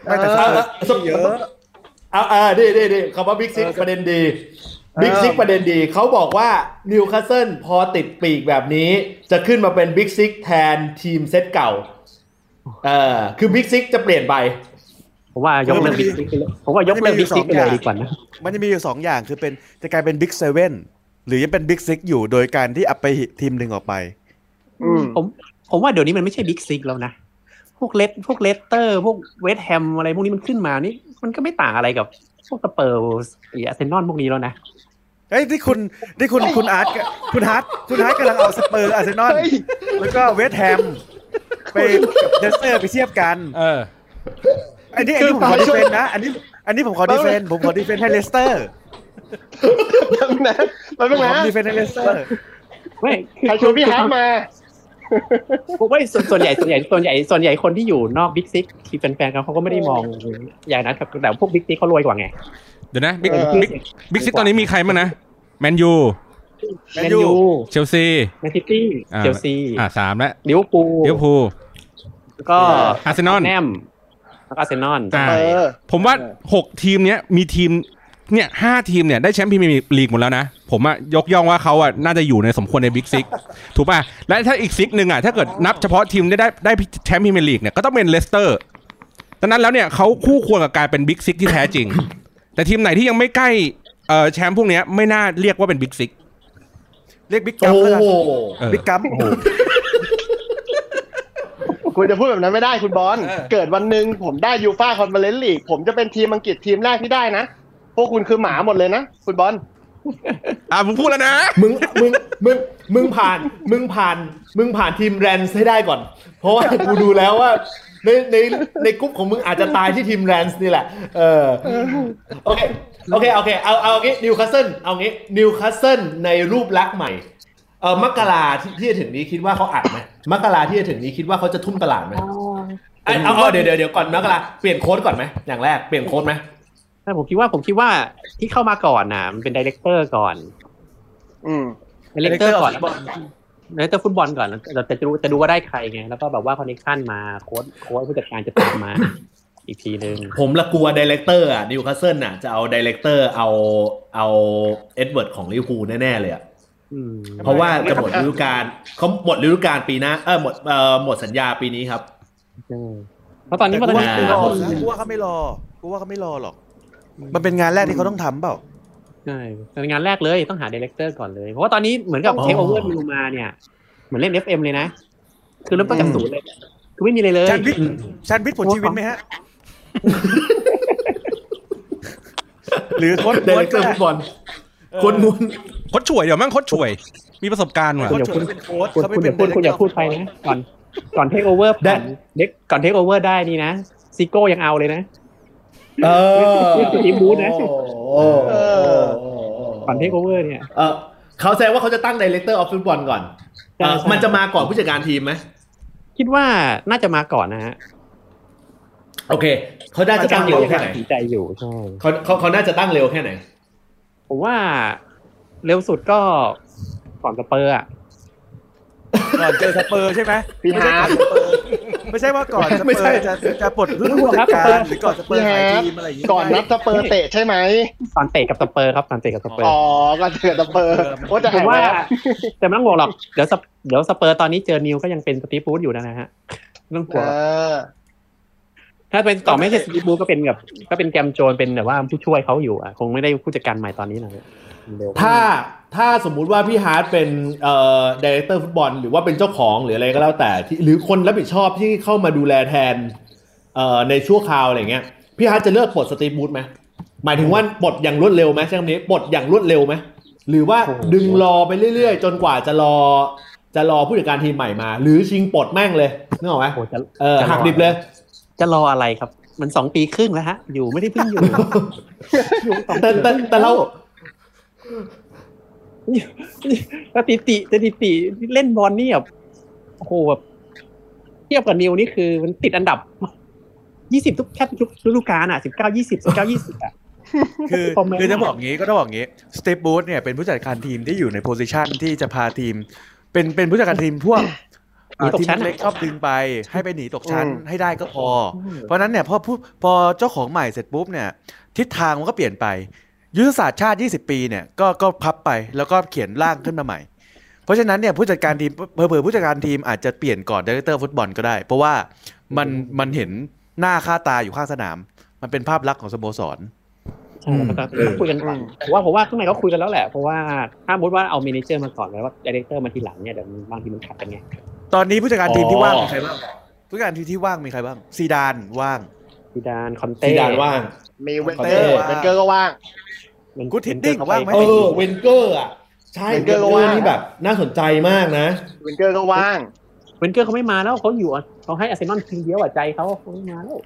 ไม่แต่เออสเปอร์เยอะอ่าอ่าดีดีดีคำว่า big six เออประเด็นดีเออ big six ประเด็นดี เขาบอกว่านิวคาสเซิลพอติดปีกแบบนี้ จะขึ้นมาเป็น big six แทนทีมเซตเก่าเออคือ big six จะเปลี่ยนไป ผมว่ายกเลิก big six ไปเลยผมว่ายกเลิก big six ไปเลยดีกว่านะมันจะมีอยู่สองอย่างคือเป็นจะกลายเป็น big seven หรือจะเป็น big six อยู่โดยการที่อัพไปทีมหนึ่งออกไปอืมผมผมว่าเดี๋ยวนี้มันไม่ใช่ big six แล้วนะ พวกเลสพวกเลสเตอร์ พวกเวสต์แฮมอะไรพวกนี้มันขึ้นมานี่มันก็ไม่ต่างอะไรกับพวกสเปอร์หรืออาร์เซนอลพวกนี้แล้วนะเฮ้ยที่คุณที่คุณคุณอาร์ตคุณฮาร์ดคุณฮาร์ดกำลังเอาสเปอร์อาร์เซนอลเฮ้ยแล้วก็เวสต์แฮมไปกับเลสเตอร์ไปเทียบกัน เออ อันนี้อันนี้ผมขอ defend นะอันนี้อันนี้ผมขอ defend ผมขอ defend ให้เลสเตอร์แป๊บนึงนะแป๊บผนึมงขนะอดีเฟนต์ให้เลสเตอร์ไม่ใครชวนพี่ฮาร์ดมาผมว่าส่วนส่วนใหญ่ส่วนใหญ่ส่วนใหญ่ส่วนใหญ่คนที่อยู่นอกบิ๊กซิกที่แฟนๆเขาเขาก็ไม่ได้มองอย่างนั้นครับแต่พวกบิ๊กซิกเขารวยกว่าไงเดี๋ยวนะบิ๊กเออบิ๊กบิ๊กซิกตอนนี้มีใครบ้างนะแมนยูแมนยูเชลซีแมนซิตี้อ่าเชลซีอ่าสามแล้วลิเวอร์พูลลิเวอร์พูลแล้วก็อาร์เซนอลแนมแล้วก็ อาร์เซนอลอ่าเออผมว่าหกทีมเนี้ยมีทีมเนี่ยห้าทีมเนี่ยได้แชมป์พรีเมียร์ลีกหมดแล้วนะ ผมอะยกย่องว่าเขาอะน่าจะอยู่ในสมควรใน big six ถูกป่ะ และถ้าอีกซิกหนึ่งอะถ้าเกิดนับเฉพาะทีมได้ได้ได้แชมป์พรีเมียร์ลีกเนี่ยก็ต้องเป็นเลสเตอร์ดังนั้นแล้วเนี่ยเขาคู่ควรกับการเป็น big six ที่แท้จริง แต่ทีมไหนที่ยังไม่ได้เอ่อแชมป์พวกเนี้ยไม่น่าเรียกว่าเป็น big sixเรียก big กัโอ้มแล้วกันโหเออ big กัมโอ้โห คุณจะพูดแบบนั้นไม่ได้คุณบอลเออเกิดวันหนึ่งผมได้ยูฟ่าคอนเฟอเรนซ์ลีกผมจะเป็นทีมอังกฤษทีมแรกที่ได้นะ พวกคุณคือหมาหมดเลยนะคุณบอล อะผมพูดแล้วนะ มึงมึงมึงมึงผ่าน มึงผ่าน มึงผ่านทีมแรนส์ให้ได้ก่อน เพราะว่ากูดูแล้วว่า ในในในกลุ่มของมึงอาจจะตายที่ทีมแรนส์นี่แหละ เออโอเคโอเคโอเคเอาเอางี้นิวคาสเซิลเอางี้นิวคาสเซิลในรูปลักษณ์ใหม่ เออมกราที่ที่จะถึงนี้คิดว่าเขาอัดไหมมกราที่จะถึงนี้คิดว่าเขาจะทุ่มตลาดไหมเอ้ยเอาเอาเดี๋ยวเดี๋ยวเดี๋ยวก่อนมกราเปลี่ยนโค้ชก่อนไหมอย่างแรกเปลี่ยนโค้ชไหมแต่ผมคิดว่าผมคิดว่าที่เข้ามาก่อนน่ะมันเป็น director ก่อน อืม director ก่อน Director of director ฟุตบอลก่อนเราจะรู้จะดูว่าได้ใครไงแล้วก็แบบว่า connection มาโค้ชโค้ชผู้จัดการจะตามมาอีกทีนึงผมละกลัว director อะนิวคาสเซิลน่ะจะเอา director เอาเอาเอ็ดเวิร์ดของลิเวอร์พูลแน่ๆเลยอะอืม เพราะว่าจะหมดฤดูกาลเขาหมดฤดูกาลปีหน้าเออหมดเอ่อหมดสัญญาปีนี้ครับใช่เพราะตอนนี้แต่มันกูตอนว่านี้ไม่รอนะกูว่าเขาไม่รอกูว่าเขาไม่รอหรอก มันเป็นงานแรกที่เขาต้องทำเปล่าใช่เป็นงานแรกเลยต้องหา director ก่อนเลย เพราะว่าตอนนี้เหมือนกับอ๋อเทคโอเวอร์นิวมาเนี่ย เหมือนเล่น FM เลยนะ คือเริ่มต้นจากศูนย์เลย คือไม่มีอะไรเลยชาญวิทย์ชาญวิทย์ผลชีวินไหมฮะ หรือโค้ชดีเลกเตอร์ฟุตบอลคนมุนโคตรช่วยเดี๋ยวมั่งโคตรช่วย มีประสบการณ์ว่ะโค้ชช่วยเป็นโค้ชคุณเขาไม่คุณเป็อนย่าพูดคุณอย่าพูดไปนะก่อนก่อนเทคโอเวอร์ผ่านเด็กก่อนเทคโอเวอร์ได้นี่นะซิโก้ยังเอาเลยนะเออเรียกทีมบูธนะโอ้โหก่อนเทคโอเวอร์เนี่ยเออเขาแซงว่าเขาจะตั้งดีเลกเตอร์ออฟฟุตบอลก่อนใช่เออใช่มันจะมาก่อนผู้จัดการทีมไหมคิดว่าน่าจะมาก่อนนะฮะโอเค เขาน่าจะตั้งเร็วแค่ไหนตัดสินใจอยู่ใช่เขาเขาเขาน่าจะตั้งเร็วแค่ไหนผมว่า เร็วสุดก็ก่อนสเปอร์อะก่อนเจอสเปอร์ใช่ไหมพี่ไม่ใช่ฮาก่อร์นสเปอร์ไม่ใช่ว่าก่อนสไม่เปใช่อร์จะจะปลดผู้จัดการหรือก่อนสเปอร์ขายทีมอะไรอย่างงี้ก่อนนัดสเปอร์เตะใช่ไหมตอนเตะกับสเปอร์ครับตอนเตะกับสเปอร์อ๋อก่อนเจอสเปอร์โอ้จะผหามยว่าแล้วแต่ไม่ต้องห่วงหรอกเดี๋ยวสเปเดี๋ยวสเปอร์ตอนนี้เจอนิวก็ยังเป็นสตีฟบูธอยู่นะฮะไม่ต้องกลัเอวอถ้าเป็นต่อไม่ใช่สตีฟบรูซก็เป็นแบบก็เป็นเกรแฮมโจนส์เป็นแบบว่าผู้ช่วยเขาอยู่อะคงไม่ได้ผู้จัดการใหม่ตอนนี้นะเร็ว ถ้าถ้าสมมุติว่าพี่ฮาร์ดเป็นเอ่อ director ฟุตบอลหรือว่าเป็นเจ้าของหรืออะไรก็แล้วแต่ที่หรือคนรับผิดชอบที่เข้ามาดูแลแทนเอ่อในชั่วคราวอะไรเงี้ยพี่ฮาร์ดจะเลือกปลดสตีฟบรูซไหมหมายถึงว่าปลดอย่างรวดเร็วไหมใช่คำนี้ปลดอย่างรวดเร็วไหมหรือว่าดึงรอไปเรื่อยๆ จนกว่าจะรอจะรอผู้จัดการทีมใหม่มา หรือชิงปลดแม่งเลยนึกออกไหมโอ้จะเออหักดิบเลย จะรออะไรครับ มันสองปีครึ่งแล้วฮะ อยู่ไม่ได้เพิ่งอยู่อยู่สองแต่ปีแต่แต่เรา สถิติสถิติเล่นบอลนี่แบบโอ้โหแบบเทียบกับนิวนี่คือ มันติดอันดับยี่สิบทุกแทบทุกฤดูกาลอะสิบเก้ายี่สิบสิบเก้ายี่สิบอะคือคอมเมนต์คือจะบอกงี้ก็ต้องบอกงี้สตีฟบรูซเนี่ยเป็นผู้จัดการทีมที่อยู่ใน position ที่จะพาทีม เป็นเป็นผู้จัดการทีมพวกหนีตกทีมชั้นอะเล็กชอบดึงไป ให้ไปหนีตกชั้นอืมให้ได้ก็พอ เพราะฉะนั้นเนี่ยพอผู้พอเจ้าของใหม่เสร็จปุ๊บเนี่ย ทิศทางมันก็เปลี่ยนไป ยุทธศาสตร์ชาติ 20 ปีเนี่ยก็ก็พับไปแล้วก็เขียนร่างขึ้นมาใหม่ เพราะฉะนั้นเนี่ยผู้จัดการทีมเผลอๆผู้จัดการทีมอาจจะเปลี่ยนก่อน director ฟุตบอลก็ได้ เพราะว่ามันมันเห็นหน้าค่าตาอยู่ข้างสนาม มันเป็นภาพลักษณ์ของสโมสรใช่แล้วก็ต้องคุยกันก่อนผมว่าผมว่าข้างในก็คุยกันแล้วแหละ เพราะว่าถ้าสมมติว่าเอา manager มาก่อนแล้วว่า director มาทีหลังเนี่ยเดี๋ยวบางทีมันขัดกันไงตอนนี้ผู้จัดการทีมที่ว่างอ๋อมีใครบ้างผู้จัดการทีมที่ว่างมีใครบ้างซีดานว่างซีดานคอนเต้ซีดานว่างมีเวนคอนเกเต้อร์ว่างเวนเกอร์ก็ว่าง กูทิดดิ้งว่างไหมเออเวนเกอร์อะใช่เวเวนนเกเกออร์ร์ก็ว่างนี่แบบ น่าสนใจมากนะเวนเกอร์ก็ว่างเวนเกอร์เขาไม่มาแล้วเขาอยู่อะเขาให้อาร์เซนอลทีมเดียวอะใจเขาเขาไม่มาแล้ว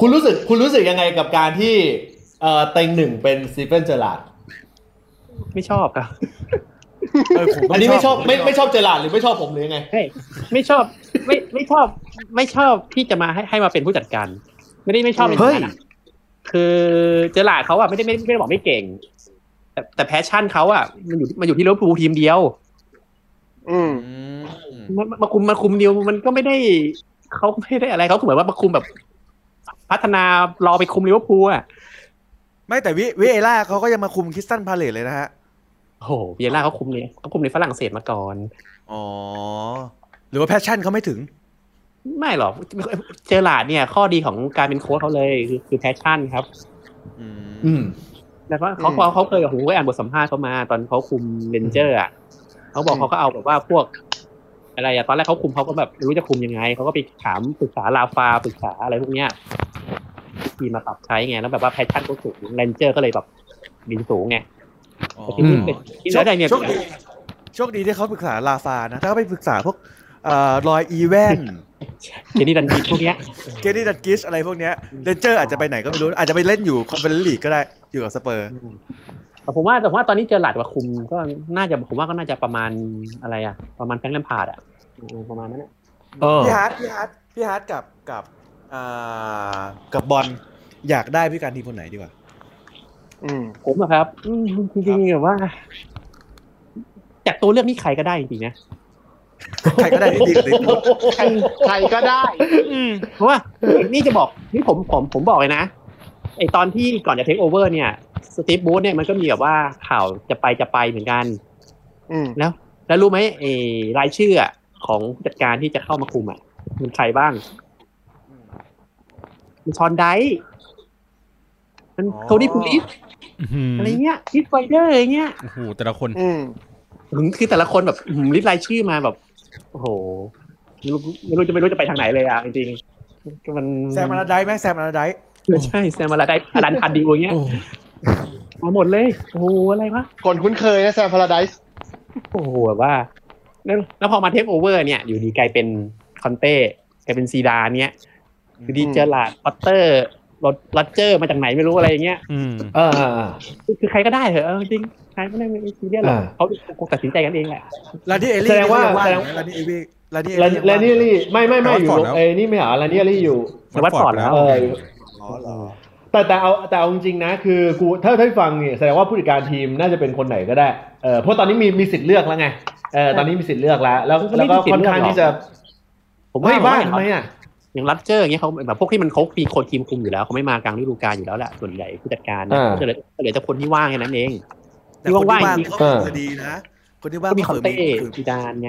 คุณรู้สึกคุณรู้สึกยังไงกับการที่เอ่อเต็งหนึ่งเป็นสตีเฟนเจอร์ราร์ดไม่ชอบครับเออผมอันนี้ไม่ชอบไม่ไม่ชอบเจอร์ราร์ดหรือไม่ชอบผมหรือยังไงเฮ้ยไม่ชอบ ไม่ไม่ชอบ ไม่ชอบที่จะมาให้ให้มาเป็นผู้จัดการ ไม่ได้ไม่ชอบในเฮ้ยฐานะ คือเจอร์ราร์ดเขาอะไม่ได้ไม่ไม่ได้บอกไม่เก่ง แต่แต่ passion เขาอะมันอยู่มันอยู่ที่ลิเวอร์พูลทีมเดียว อืมอืมมามาคุมมาคุมนิวมันก็ไม่ได้เขาไม่ได้อะไรเขาเหมือนว่ามาคุมแบบ พัฒนารอไปคุมลิเวอร์พูลอะไม่แต่วิวิเอร่าเขาก็ยังมาคุมคริสตัลพาเลซเลยนะฮะโอ้โหวิเอร่าเขาคุมเนี่ยเขาคุมในฝรั่งเศสมาก่อนอ๋อหรือว่า passion เขาไม่ถึง ไม่หรอกเจอร์ราร์ดเนี่ย ข้อดีของการเป็นโค้ชเขาเลยคือคือ passion ครับ อืมอืมแล้วก็เขาเขาเขาเคยกับผมก็อ่านบทสัมภาษณ์เขามาตอนเขาคุมเรนเจอร์อะเขาบอกอืมเขาก็เอาแบบว่าพวกเอะไรอะตอนแรกเขาคุมเขาก็แบบไม่รู้จะคุมยังไงเขาก็ไปถามปรึกษาราฟาปรึกษาอะไรพวกเนี้ยทีมาปรับใช้ไงแล้วแบบว่า passion ก็สูงเรนเจอร์ก็เลยแบบบินสูงไงอ๋อแต่ที่นี่เป็นที่แล้วได้เนี่ยโชคดีโชคดีที่เขาปรึกษาราฟานะถ้าเขาไปปรึกษาพวกเอ่อรอยอีแวนส์ เคนนี่ดัลกลิชพวกเนี้ยเคนนี่ดัลกลิชอะไรพวกเนี้ยเรนเจอร์อาจจะไปไหนก็ไม่รู้ อาจจะไปเล่นอยู่คอนเฟอเรนซ์ลีกก็ได้อยู่กับสเปอร์แต่ผมว่าแต่ผมว่าตอนนี้เจอร์ราร์ดว่าคุมก็น่าจะผมว่าก็น่าจะประมาณอะไรอะประมาณแฟรงค์แลมพาร์ดอะเออประมาณนั้นอะเออพี่ฮาร์ดพี่ฮาร์ดพี่ฮาร์ดกับกับอ่ากับบอลอยากได้ผู้จัดการทีมคนไหนดีกว่า อืมผมอะครับอืมจริงๆแบบว่า จากตัวเลือกนี้ใครก็ได้จริงๆนะ ใครก็ได้ที่ดีกว่าลิสใครใครก็ได้เพราะว่านี่จะบอกนี่ผมผมผมบอกเลยนะไอตอนที่ก่อนจะเทคโอเวอร์เนี่ยสตีฟบรูซเนี่ยมันก็มีแบบว่าข่าวจะไปจะไปเหมือนกันอืมแล้ว แล้วรู้ไหมไอรายชื่ออะของผู้จัดการที่จะเข้ามาคุมอะมันใครบ้างมันฌอนไดซ์มันโทนี่พูลิสอื้อหืออะไรเงี้ยคริสไวลเดอร์อะไรเงี้ยโอ้โหแต่ละคนอืมถึงคือแต่ละคนแบบอื้อหือ list รายชื่อมาแบบ โอ้โหไม่รู้ไม่รู้จะไม่รู้จะไปทางไหนเลยอะจริงๆก็มันแซมอาราไดซ์ไหมแซมอาราไดซ์ใช่แซมมาลาได้อดันพันดิวอย่างเงี้ยโอ้มาหมดเลยโอ้โหอะไรวะคนคุ้นเคยนะแซมพาราไดส์โอ้โหแบบว่าแล้วแล้วพอมาเทคโอเวอร์เนี่ย อยู่ดีกลายเป็นคอนเต้กลายเป็นซีดานเนี้ยอยู่ดีเจอร์ลาดปัตเตอร์ รถลัดเจอร์มาจากไหนไม่รู้อะไรอย่างเงี้ยอืมเออเออเออคือคือใครก็ได้เถอะเออจริงใครไม่ได้ไม่ซีเรียสหรอกอ่าเขาคงตัดสินใจกันเองแหละลานี่เอลี่แสดงว่านี่แสดงลานี่เอลี่ลานี่เอแลนลี่แลนนี่ลี่ไม่ไม่ไม่อยู่วัดฟอร์ดลงแล้วเอ้นี่ไม่เหรอแลนนี่ลี่อยู่แต่วัดฟอร์ดแล้วเอออ๋อเหรอแต่แต่เอาแต่เอาจริงๆนะคือกูถ้าถ้าฟังเนี่ยแสดงว่าผู้จัดการทีมน่าจะเป็นคนไหนก็ได้เออเพราะตอนนี้มีมีสิทธิ์เลือกแล้วไงเออตอนนี้มีสิทธิ์เลือกแล้ว แล้วแล้วก็ค่อนข้างที่จะ ผมเฮ้ยบ้าว่าทำไมอะ อย่างลัดเจอร์อย่างเงี้ยเขาแบบพวกที่มันเขามีคนทีมคุมอยู่แล้วเขาไม่มากลางฤดูกาลอยู่แล้วแหละส่วนใหญ่ผู้จัดการเนี่ยอ่าก็เหลือก็เหลือแต่คนที่ว่างแค่นั้นเองแต่คนที่ว่างจริงๆก็เออเออดีนะคนที่ว่างก็มีคอนเต้ขืนซีดานไง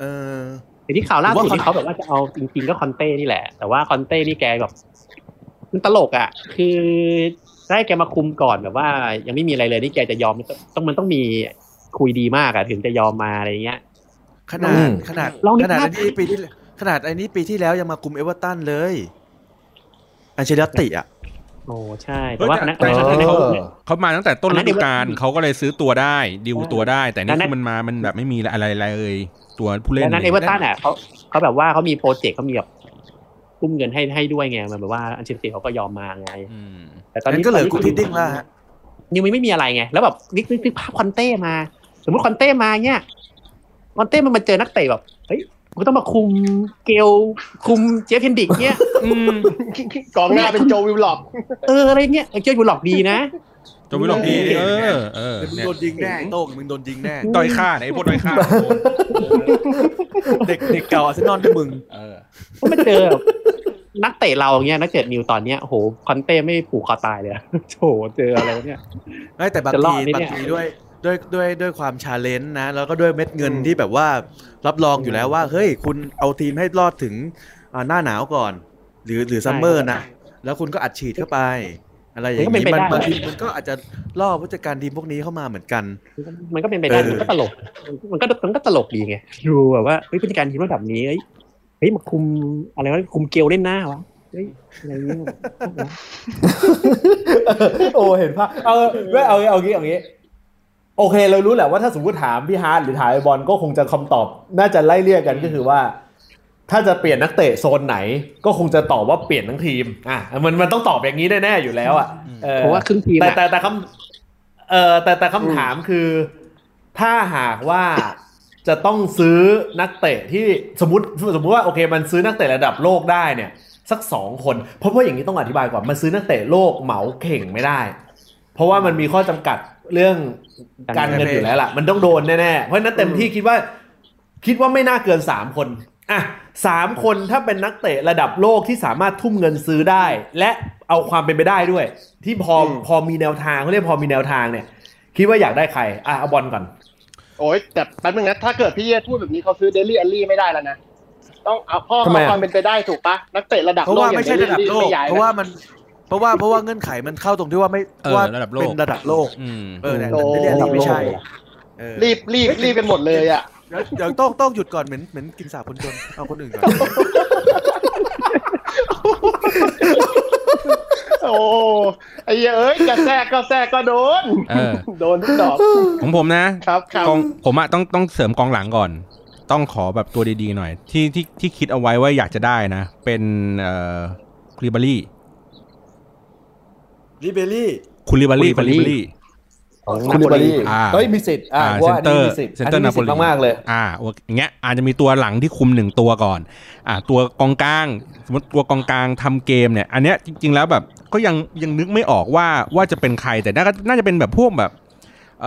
เออแต่ที่ข่าวล่าสุดผมว่าที่เขาแบบว่าจะเอาจริงๆก็คอนเต้นี่แหละ แต่ว่าคอนเต้นี่แกแบบมันตลกอะ คือได้แกมาคุมก่อนแบบว่า ยังไม่มีอะไรเลยนี่แกจะยอมต้องมันต้องมีคุยดีมากอะถึงจะยอมมาอะไรเงี้ยขนาอืดมขนาดลองนึกขนาดภาพอันนี้ปีที่ ขนาดอันนี้ปีที่แล้วยังมาคุมเอเวอร์ตันเลย อันเชล็อตติอะโอ้ใช่ แต่ว่าอันนั้นแต่อันนั้นแต่อันนั้นเขาเขาเขามาตั้งแต่ต้นอันนั้ฤนดูกาลเดี๋ยวเขาก็เลยซื้อตัวได้ดีลตัวได้ แต่อันี่นนั้นคือมันมามันแบบไม่มีอะไรอะไรเลยตัวผู้เล่นดังนั้นเอเวอร์ตันอะเขาเขาแบบว่าเขามีโปรเจกต์เขามีแบบทุ่มเงินให้ให้ด้วยไงมันแบบว่าอันเชลซีเขาก็ยอมมาไงอืมแต่ตอนงั้นี้นก็เหลือตนกูนี้ที่ดิ้งแล้วฮะยังไม่มีอะไรไง แล้วแบบนึกนึกนึกภาพคอนเต้มา สมมติคอนเต้มาเนี่ยคอนเต้มันมาเจอนักเตะแบบเฮ้ย กูต้องมาคุมเกลคุมเจฟเฮนดิกเนี่ยอืมกองหน้าเป็นโจวิลล็อกเอออะไรเงี้ยเจฟบุลล็อกดีนะจงไม่หลอกดีเออเออเดี๋ยวมึงเนี่ยโดนยิงแน่ไอ้โต้งมึงโดนยิงแน่ด้อยค่าไอ้พวกด้อยค่าเด็กเด็กเก่าอาร์เซนอลที่มึงเออเพราะมันเจอแบบนักเตะเราอย่างเงี้ยนักเตะนิวตอนเนี้ยโอ้โหคอนเต้ไม่ผูกคอตายเลยอะโถเจออะไรวะเนี่ยไม่แต่บางจะรอทีดไหมบาเนี่งยทีด้วย ด้วยด้วยด้วยความชาเลนจ์นะ แล้วก็ด้วยเม็ดเงินที่แบบว่ารับรองอยู่แล้วว่า เฮ้ย คุณเอาทีมให้รอดถึงอ่าหน้าหนาวก่อน หรือหรือ summer นะแล้วคุณก็อัดฉีดเข้าไป อะไรอย่างมันก็นี้เป็นไปมันได้บางทีมันก็อาจจะล่อผู้จัดการทีมพวกนี้เข้ามาเหมือนกัน มันก็เป็นไปได้เออมันก็ตลก มันก็มันก็ตลกดีไงดูแบบว่าเฮ้ยผู้จัดการทีมระดับนี้เฮ้ยเฮ้ยมาคุมอะไรวะคุมเกลเล่นหน้าวะเฮ้ยอะไรเงี้ยโอ้เห็นภาพเอาไม่เอาเอางี้เอางี้ โอเค เรารู้แหละว่าถ้าสมมติถามพี่ฮาร์ดหรือถามไอ้บอลก็คงจะคำตอบ น่าจะไล่เรียกกันก็คือว่า ถ้าจะเปลี่ยนนักเตะโซนไหน ก็คงจะตอบว่าเปลี่ยนทั้งทีม อะมันมันต้องตอบอย่างนี้แน่ๆอยู่แล้วอะออเพราะว่าครึ่งทีมแต่อะแต่แต่คำเอ่อแต่แต่คำถามคือ ถ้าหากว่าจะต้องซื้อนักเตะที่สมมติสมมติว่าโอเค มันซื้อนักเตะระดับโลกได้เนี่ย สักสองคน เพราะว่าอย่างนี้ต้องอธิบายก่อนมันซื้อนักเตะโลกเหมาเข่งไม่ได้ เพราะว่ามันมีข้อจำกัด เรื่องการเงินอยู่แล้วล่ะ มันต้องโดนแน่ๆ เพราะฉะนั้นเต็มที่คิดว่าคิดว่าไม่น่าเกินสามคนอะสามคนถ้าเป็นนักเตะระดับโลกที่สามารถทุ่มเงินซื้อได้ และเอาความเป็นไปได้ด้วย ที่พอพอมีแนวทางเขาเรียกพอมีแนวทางเนี่ย คิดว่าอยากได้ใครอะเอาบอลก่อน โอ้ยแต่แป๊บนึงนะถ้าเกิดพี่เยพูดแบบนี้เขาซื้อเดลี่แอลลี่ไม่ได้แล้วนะต้องเอาพ่อทำไมเอาอะความเป็นไปได้ถูกปะนักเตะระดับเพราะโลกว่าอย่าไม่งใช่เดระดับลี่โลกไม่ย้ายเพราะว่านะมัน เพราะว่าเพราะว่าเงื่อนไขมันเข้าตรงที่ว่าไม่เออว่าระดับโลก เป็นระดับโลกอืม เออแต่โอ้แต่เรียกไม่ใช่เออรีบรีบรีบกันหมดเลยอะ เดี๋ยวเดี๋ยวต้องต้องหยุดก่อนเหม็นเหม็นกินสาบคนจนเอาคนอื่นก่อน โอ้ไอ้เหี้ยเอ้ยจะแทรกก็แทรกก็โดน เออ โดนทุกดอกของผมนะ ครับครับ กองผมอะต้องต้องเสริมกองหลังก่อน ต้องขอแบบตัวดีๆหน่อย ที่ที่ที่คิดเอาไว้ว่าอยากจะได้นะ เป็นเอ่อคลิบารี่ ลิเบรี่คุณลิบารี่คุคุณลิลิบาบารี่รี่ของคุณลิบารี่อ่าเฮ้ยมีสิทธิ์อ่าอ่าว่าอันนี้ center มีสิทธิ์ center อันนี้มีสิทธิ์ Napoli มากๆเลย อ่าอย่างเงี้ยอาจจะมีตัวหลังที่คุมหนึ่งตัวก่อน อ่า ตัวกองกลาง สมมติตัวกองกลางทำเกมเนี่ย อันเนี้ยจริง ๆ แล้วแบบก็ยังยังนึกไม่ออกว่าว่าจะเป็นใครแต่น่าน่าจะเป็นแบบพวกแบบเอ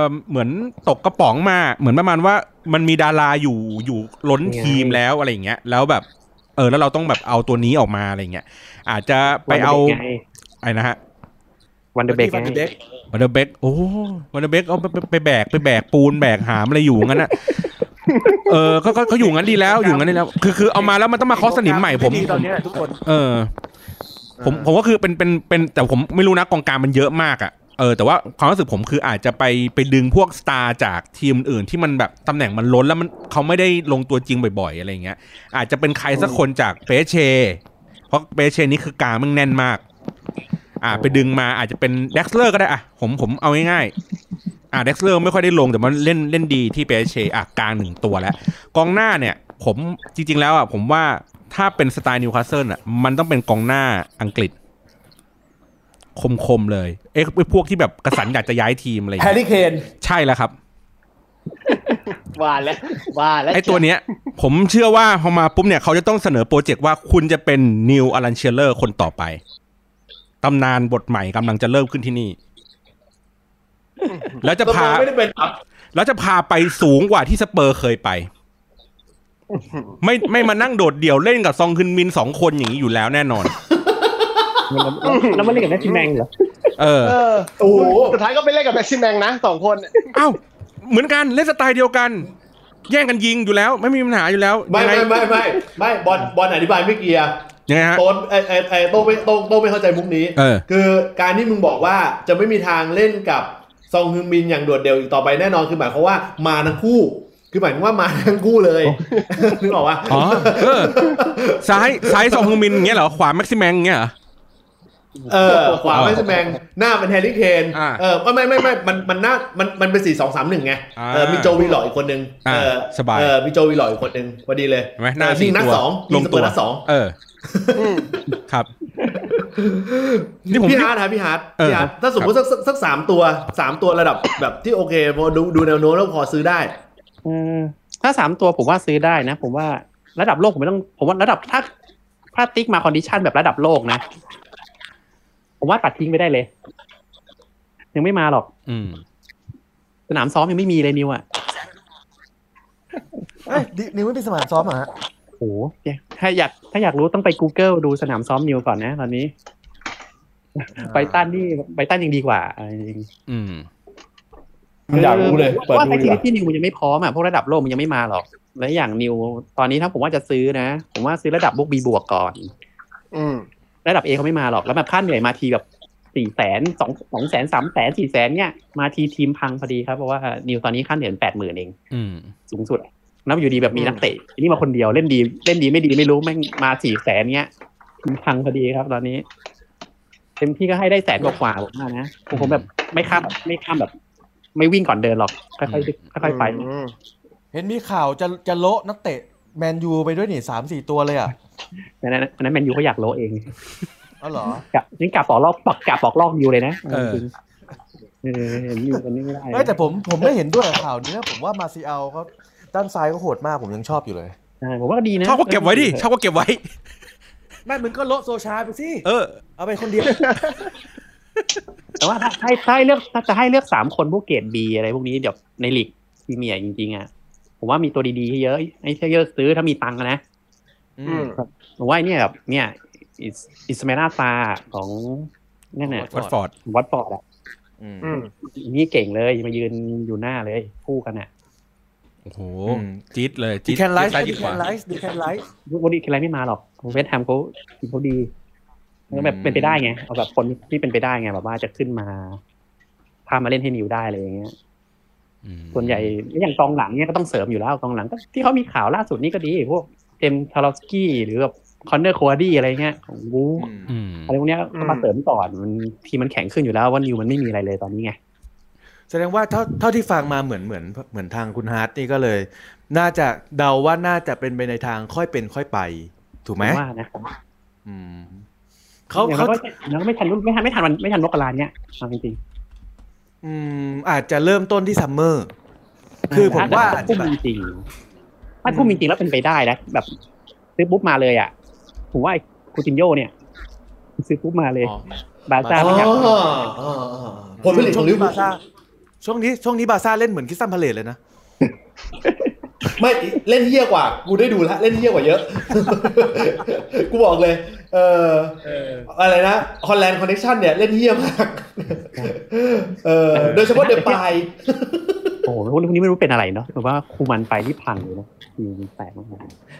อเหมือนตกกระป๋องมาเหมือนประมาณว่ามันมีดาราอยู่อยู่ล้นทีมแล้วอะไรอย่างเงี้ย แล้วแบบ เออแล้วเราต้องแบบเอาตัวนี้ออกมาอะไรอย่างเงี้ยอาจจะไปเอา ไอ้นะฮะฟานเดอร์เบคฟานเดอร์เบคฟานเดอร์เบคโอ้ฟานเดอร์เบคเอาไปไปไปแบกไปแบกปูนแบกหามอะไรอยู่งั้นอะเออก็ก็ก็อยู่งั้นดีแล้วอยู่งั้นดีแล้วคือคือเอามาแล้วมันต้องมาเคาะสนิมใหม่ผมตอนเนี้ยทุกคนเออ ผมผมก็คือเป็นเป็นเป็นแต่ผมไม่รู้นะกองกลางมันเยอะมากอะเออแต่ว่าความรู้สึกผมคืออาจจะไปไปดึงพวก star จากทีมอื่นที่มันแบบตำแหน่งมันล้นแล้วมันเขาไม่ได้ลงตัวจริงบ่อยๆ อะไรเงี้ย อาจจะเป็นใครสักคนจากเปแอสเช เพราะเปแอสเชนี่คือกลางมันแน่นมาก อ่า ไปดึงมาอาจจะเป็นดรักซ์เลอร์ก็ได้อะผมผมเอาง่ายๆอ่าดรักซ์เลอร์ไม่ค่อยได้ลงแต่มันเล่นเล่นดีที่เปแอสเชอะกลางหนึ่งตัวแล้ว กองหน้าเนี่ย ผมจริง ๆ แล้วอะผมว่าถ้าเป็นสไตล์นิวคาสเซิลอะมันต้องเป็นกองหน้าอังกฤษ คมๆเลยเอ๊ะไอ้พวกที่แบบกระสันอยากจะย้ายทีมอะไรอย่างแฮเงี้ยร์รี่เคนใช่แล้วครับว่าแล้วว่าแล้วไอ้ตัวเนี้ย ผมเชื่อว่าพอมาปุ๊บเนี่ยเขาจะต้องเสนอโปรเจกต์ว่าคุณจะเป็น new อลันเชียเรอร์คนต่อไป ตำนานบทใหม่กำลังจะเริ่มขึ้นที่นี่ แล้วจะสเปอพาร์ไม่ได้เป็นอัพแล้วจะพาไปสูงกว่าที่สเปอร์เคยไป ไม่ไม่มานั่งโดดเดี่ยวเล่นกับซองคึนมินสองคนอย่างนี้อยู่แล้วแน่นอน แล้วมันเล่นกับแมชชีแมงเหรอเออเออโอ้โหสุดท้ายก็ไปเล่นกับแม็กซิมแมงนะสองคนเอ้าเหมือนกันเล่นสไตล์เดียวกัน แย่งกันยิงอยู่แล้ว ไม่มีปัญหาอยู่แล้ว ไม่ยังงไม่ไม่ไม่ไม่บอลบอลอธิบายไม่เกียร์ ยังไงฮะโต้นไอไอไอโต้ไม่โต้โต้ไม่เข้าใจมุกนี้เออคือการที่มึงบอกว่าจะไม่มีทางเล่นกับซองฮึงมินอย่างโดดเดี่ยวอีกต่อไปแน่นอนคือหมายความว่ามาทั้งคู่ คือหมายถึงว่ามาทั้งคู่เลยนึกออกว่าอ๋อเออซ้ายซ้ายซองฮึงมินอย่างเงี้ยเหรอขวาแม็กซิแมงอย่างเงี้ยเหรอ เออขวาไม่ใช่แมงหน้าเป็นแฮร์รี่เคนอ่าเออไม่ไม่ไม่มันมันหน้ามันมันเป็นสี่สองสามหนึ่งไงอ่าเออมีโจวีหล่ออีกคนนึงอ่าเออสบายเออมีโจวีหล่ออีกคนนึงพอดีเลยเห็นไหมหน้าเออสี่ยิงนัดตัวสองลยิงงสตัเปอวร์นัดสองเออครับนี่ผมพี่ฮาร์ดครับพี่ฮาร์ดเออพี่ฮาร์ดถ้าสมมติสักสักสักสามตัวสามตัวระดับแบบที่โอเคพอดูดูแนวโน้มแล้วพอซื้อได้ อืมถ้าสามตัวผมว่าซื้อได้นะ ผมว่าระดับโลกผมไม่ต้องผมว่าระดับถ้าถ้าติ๊กมา condition แบบระดับโลกนะ ผมว่าตัดทิ้งไปได้เลย ยังไม่มาหรอก อืม สนามซ้อมยังไม่มีเลยนิวอะเอ้ยดินิวไม่เป็นสนามซ้อมเหรอฮะโอ้โหถ้าอยากถ้าอยากรู้ต้องไป Google ดูสนามซ้อมนิวก่อนนะ ตอนนี้ ไบรตันนี่ไบรตันยังดีกว่าเอาจริงอืมอยากรู้เลยเปิดว่าดูไอดีทีกว่าที่นิวมันยังไม่พร้อมอะพวกระดับโลกมันยังไม่มาหรอก และอย่างนิว ตอนนี้ถ้าผมว่าจะซื้อนะ ผมว่าซื้อระดับพวกบีบวกก่อน อืม ระดับเอเขาไม่มาหรอกแล้วแบบค่าเหนื่อยมาทีแบบสี่แสนสองสองแสนสามแสนสี่แสนเนี่ยมาทีทีมพังพอดีครับเพราะว่านิวตอนนี้ค่าเหนื่อยแปดหมื่นเองอืมสูงสุดนับอยู่ดีแบบมีนักเตะอันนี่มาคนเดียวเล่นดีเล่นดีไม่ดีไม่รู้แม่งมาสี่แสนเนี้ยทีมพังพอดีครับ ตอนนี้เต็มที่ก็ให้ได้แสนกว่าๆผมว่านะผมผมแบบไม่ข้ามแบบไม่ข้ามแบบ ไม่วิ่งก่อนเดินหรอกค่อยๆค่อยๆไปอืมเห็นมีข่าวจะจะโละนักเตะแมนยูไปด้วยนี่สามสี่ตัวเลยอะ อันนั้นอันนั้นแมนยูเขาอยากโลเองอ๋อเหรอกับนี่กลับปอกลอกปักกลับปอกลอกยูเลยนะเออจริงๆเออเห็นอยู่กันนี่ไม่ได้เฮ้ยแต่ผมผมไม่เห็นด้วยกับข่าวนี้นะผมว่ามาซีเอาเขาด้านซ้ายก็โหดมากผมยังชอบอยู่เลยใช่ผมว่าก็ดีนะชอบก็เก็บไว้ดิชอบก็เก็บไว้แม่มึงก็โละโซชาไปสิเออ เอาไปคนเดียวแต่ว่าถ้าให้ถ้าให้เลือกถ้าจะให้เลือกสามคนพวกเกรดบีอะไรพวกนี้เดี๋ยวในลีกพรีเมียร์จริงๆอะผมว่ามีตัวดีๆให้เยอะให้เยอะซื้อถ้ามีตังค์อะนะอืม ผมว่าไอ้เนี่ยแบบเนี่ยอิสอิสไมลาซาร์ของนั่นน่ะวัตฟอร์ดวัตฟอร์ดอะอืมอืมอันนี่เก่งเลยมายืนอยู่หน้าเลยคู่กันอะโอ้โหอืมจี๊ดเลยดีจี๊ดแคนไลฟ์ซ้ายดีจี๊ดแคขวานไลฟ์ดีแคนไลฟ์วันนี้อะไรไม่มาหรอกเวสต์แฮมเขาทีมเขาดีแล้วแบบเป็นไปได้ไงเอาแบบคนที่เป็นไปได้ไงแบบว่าจะขึ้นมาพามาเล่นให้นิวได้อะไรอย่างเงี้ยอืมส่วนใหญ่อย่างกองหลังเนี่ยก็ต้องเสริมอยู่แล้วกองหลังก็ที่เขามีข่าวล่าสุดนี้ก็ดีพวก เจมส์ทารอฟสกี้หรือแบบคอนเนอร์โคดี้อะไรเงี้ยของวูอืมอืมอะไรพวกเนี้ยก็มาเสริมก่อนมันทีมมันแข็งขึ้นอยู่แล้วว่านิวมันไม่มีอะไรเลยตอนนี้ไงแสดงว่าเท่าเท่าที่ฟังมาเหมือนเหมือนเหมือนทางคุณฮาร์ดนี่ก็เลย น่าจะเดาว่าน่าจะเป็นไปในทางค่อยเป็นค่อยไป ถูกไหมว่านะอืมเขาอย่างเขาเราก็เราก็ไม่ทันไม่ทันไม่ทันวันไม่ทันมกราเนี้ยเอาจริงอืมอาจจะเริ่มต้นที่ summerๆคือผมว่าถ้พุ่มจริงๆ ถ้าทุ่มจริงๆแล้วเป็นไปได้นะแบบซื้อปุ๊บมาเลยอะ ผมว่าไอ้คูตินโยเนี่ย ซื้อปุ๊บมาเลยอ๋อบาร์ซ่าอ๋อไม่อยากอ๋ออ๋อผลผลิตของลิเวอร์บาพูซ่าลช่วงนี้ช่วงนี้บาซ่าเล่นเหมือนคิสตันพาเลตเลยนะไม่เล่นเยี่ยกว่า กูได้ดูแล้วเล่นเยี่ยกว่าเยอะ กูบอกเลย เอออะไรนะฮอลแลนด์คอนเนคชั่นเนี่ยเล่นเยี่ยมากเออโดยเฉพาะเดปาย โอ้โหพวกนี้ไม่รู้เป็นอะไรเนาะแบบว่าคูมันไปที่พังเลยนะทีมแตกมาก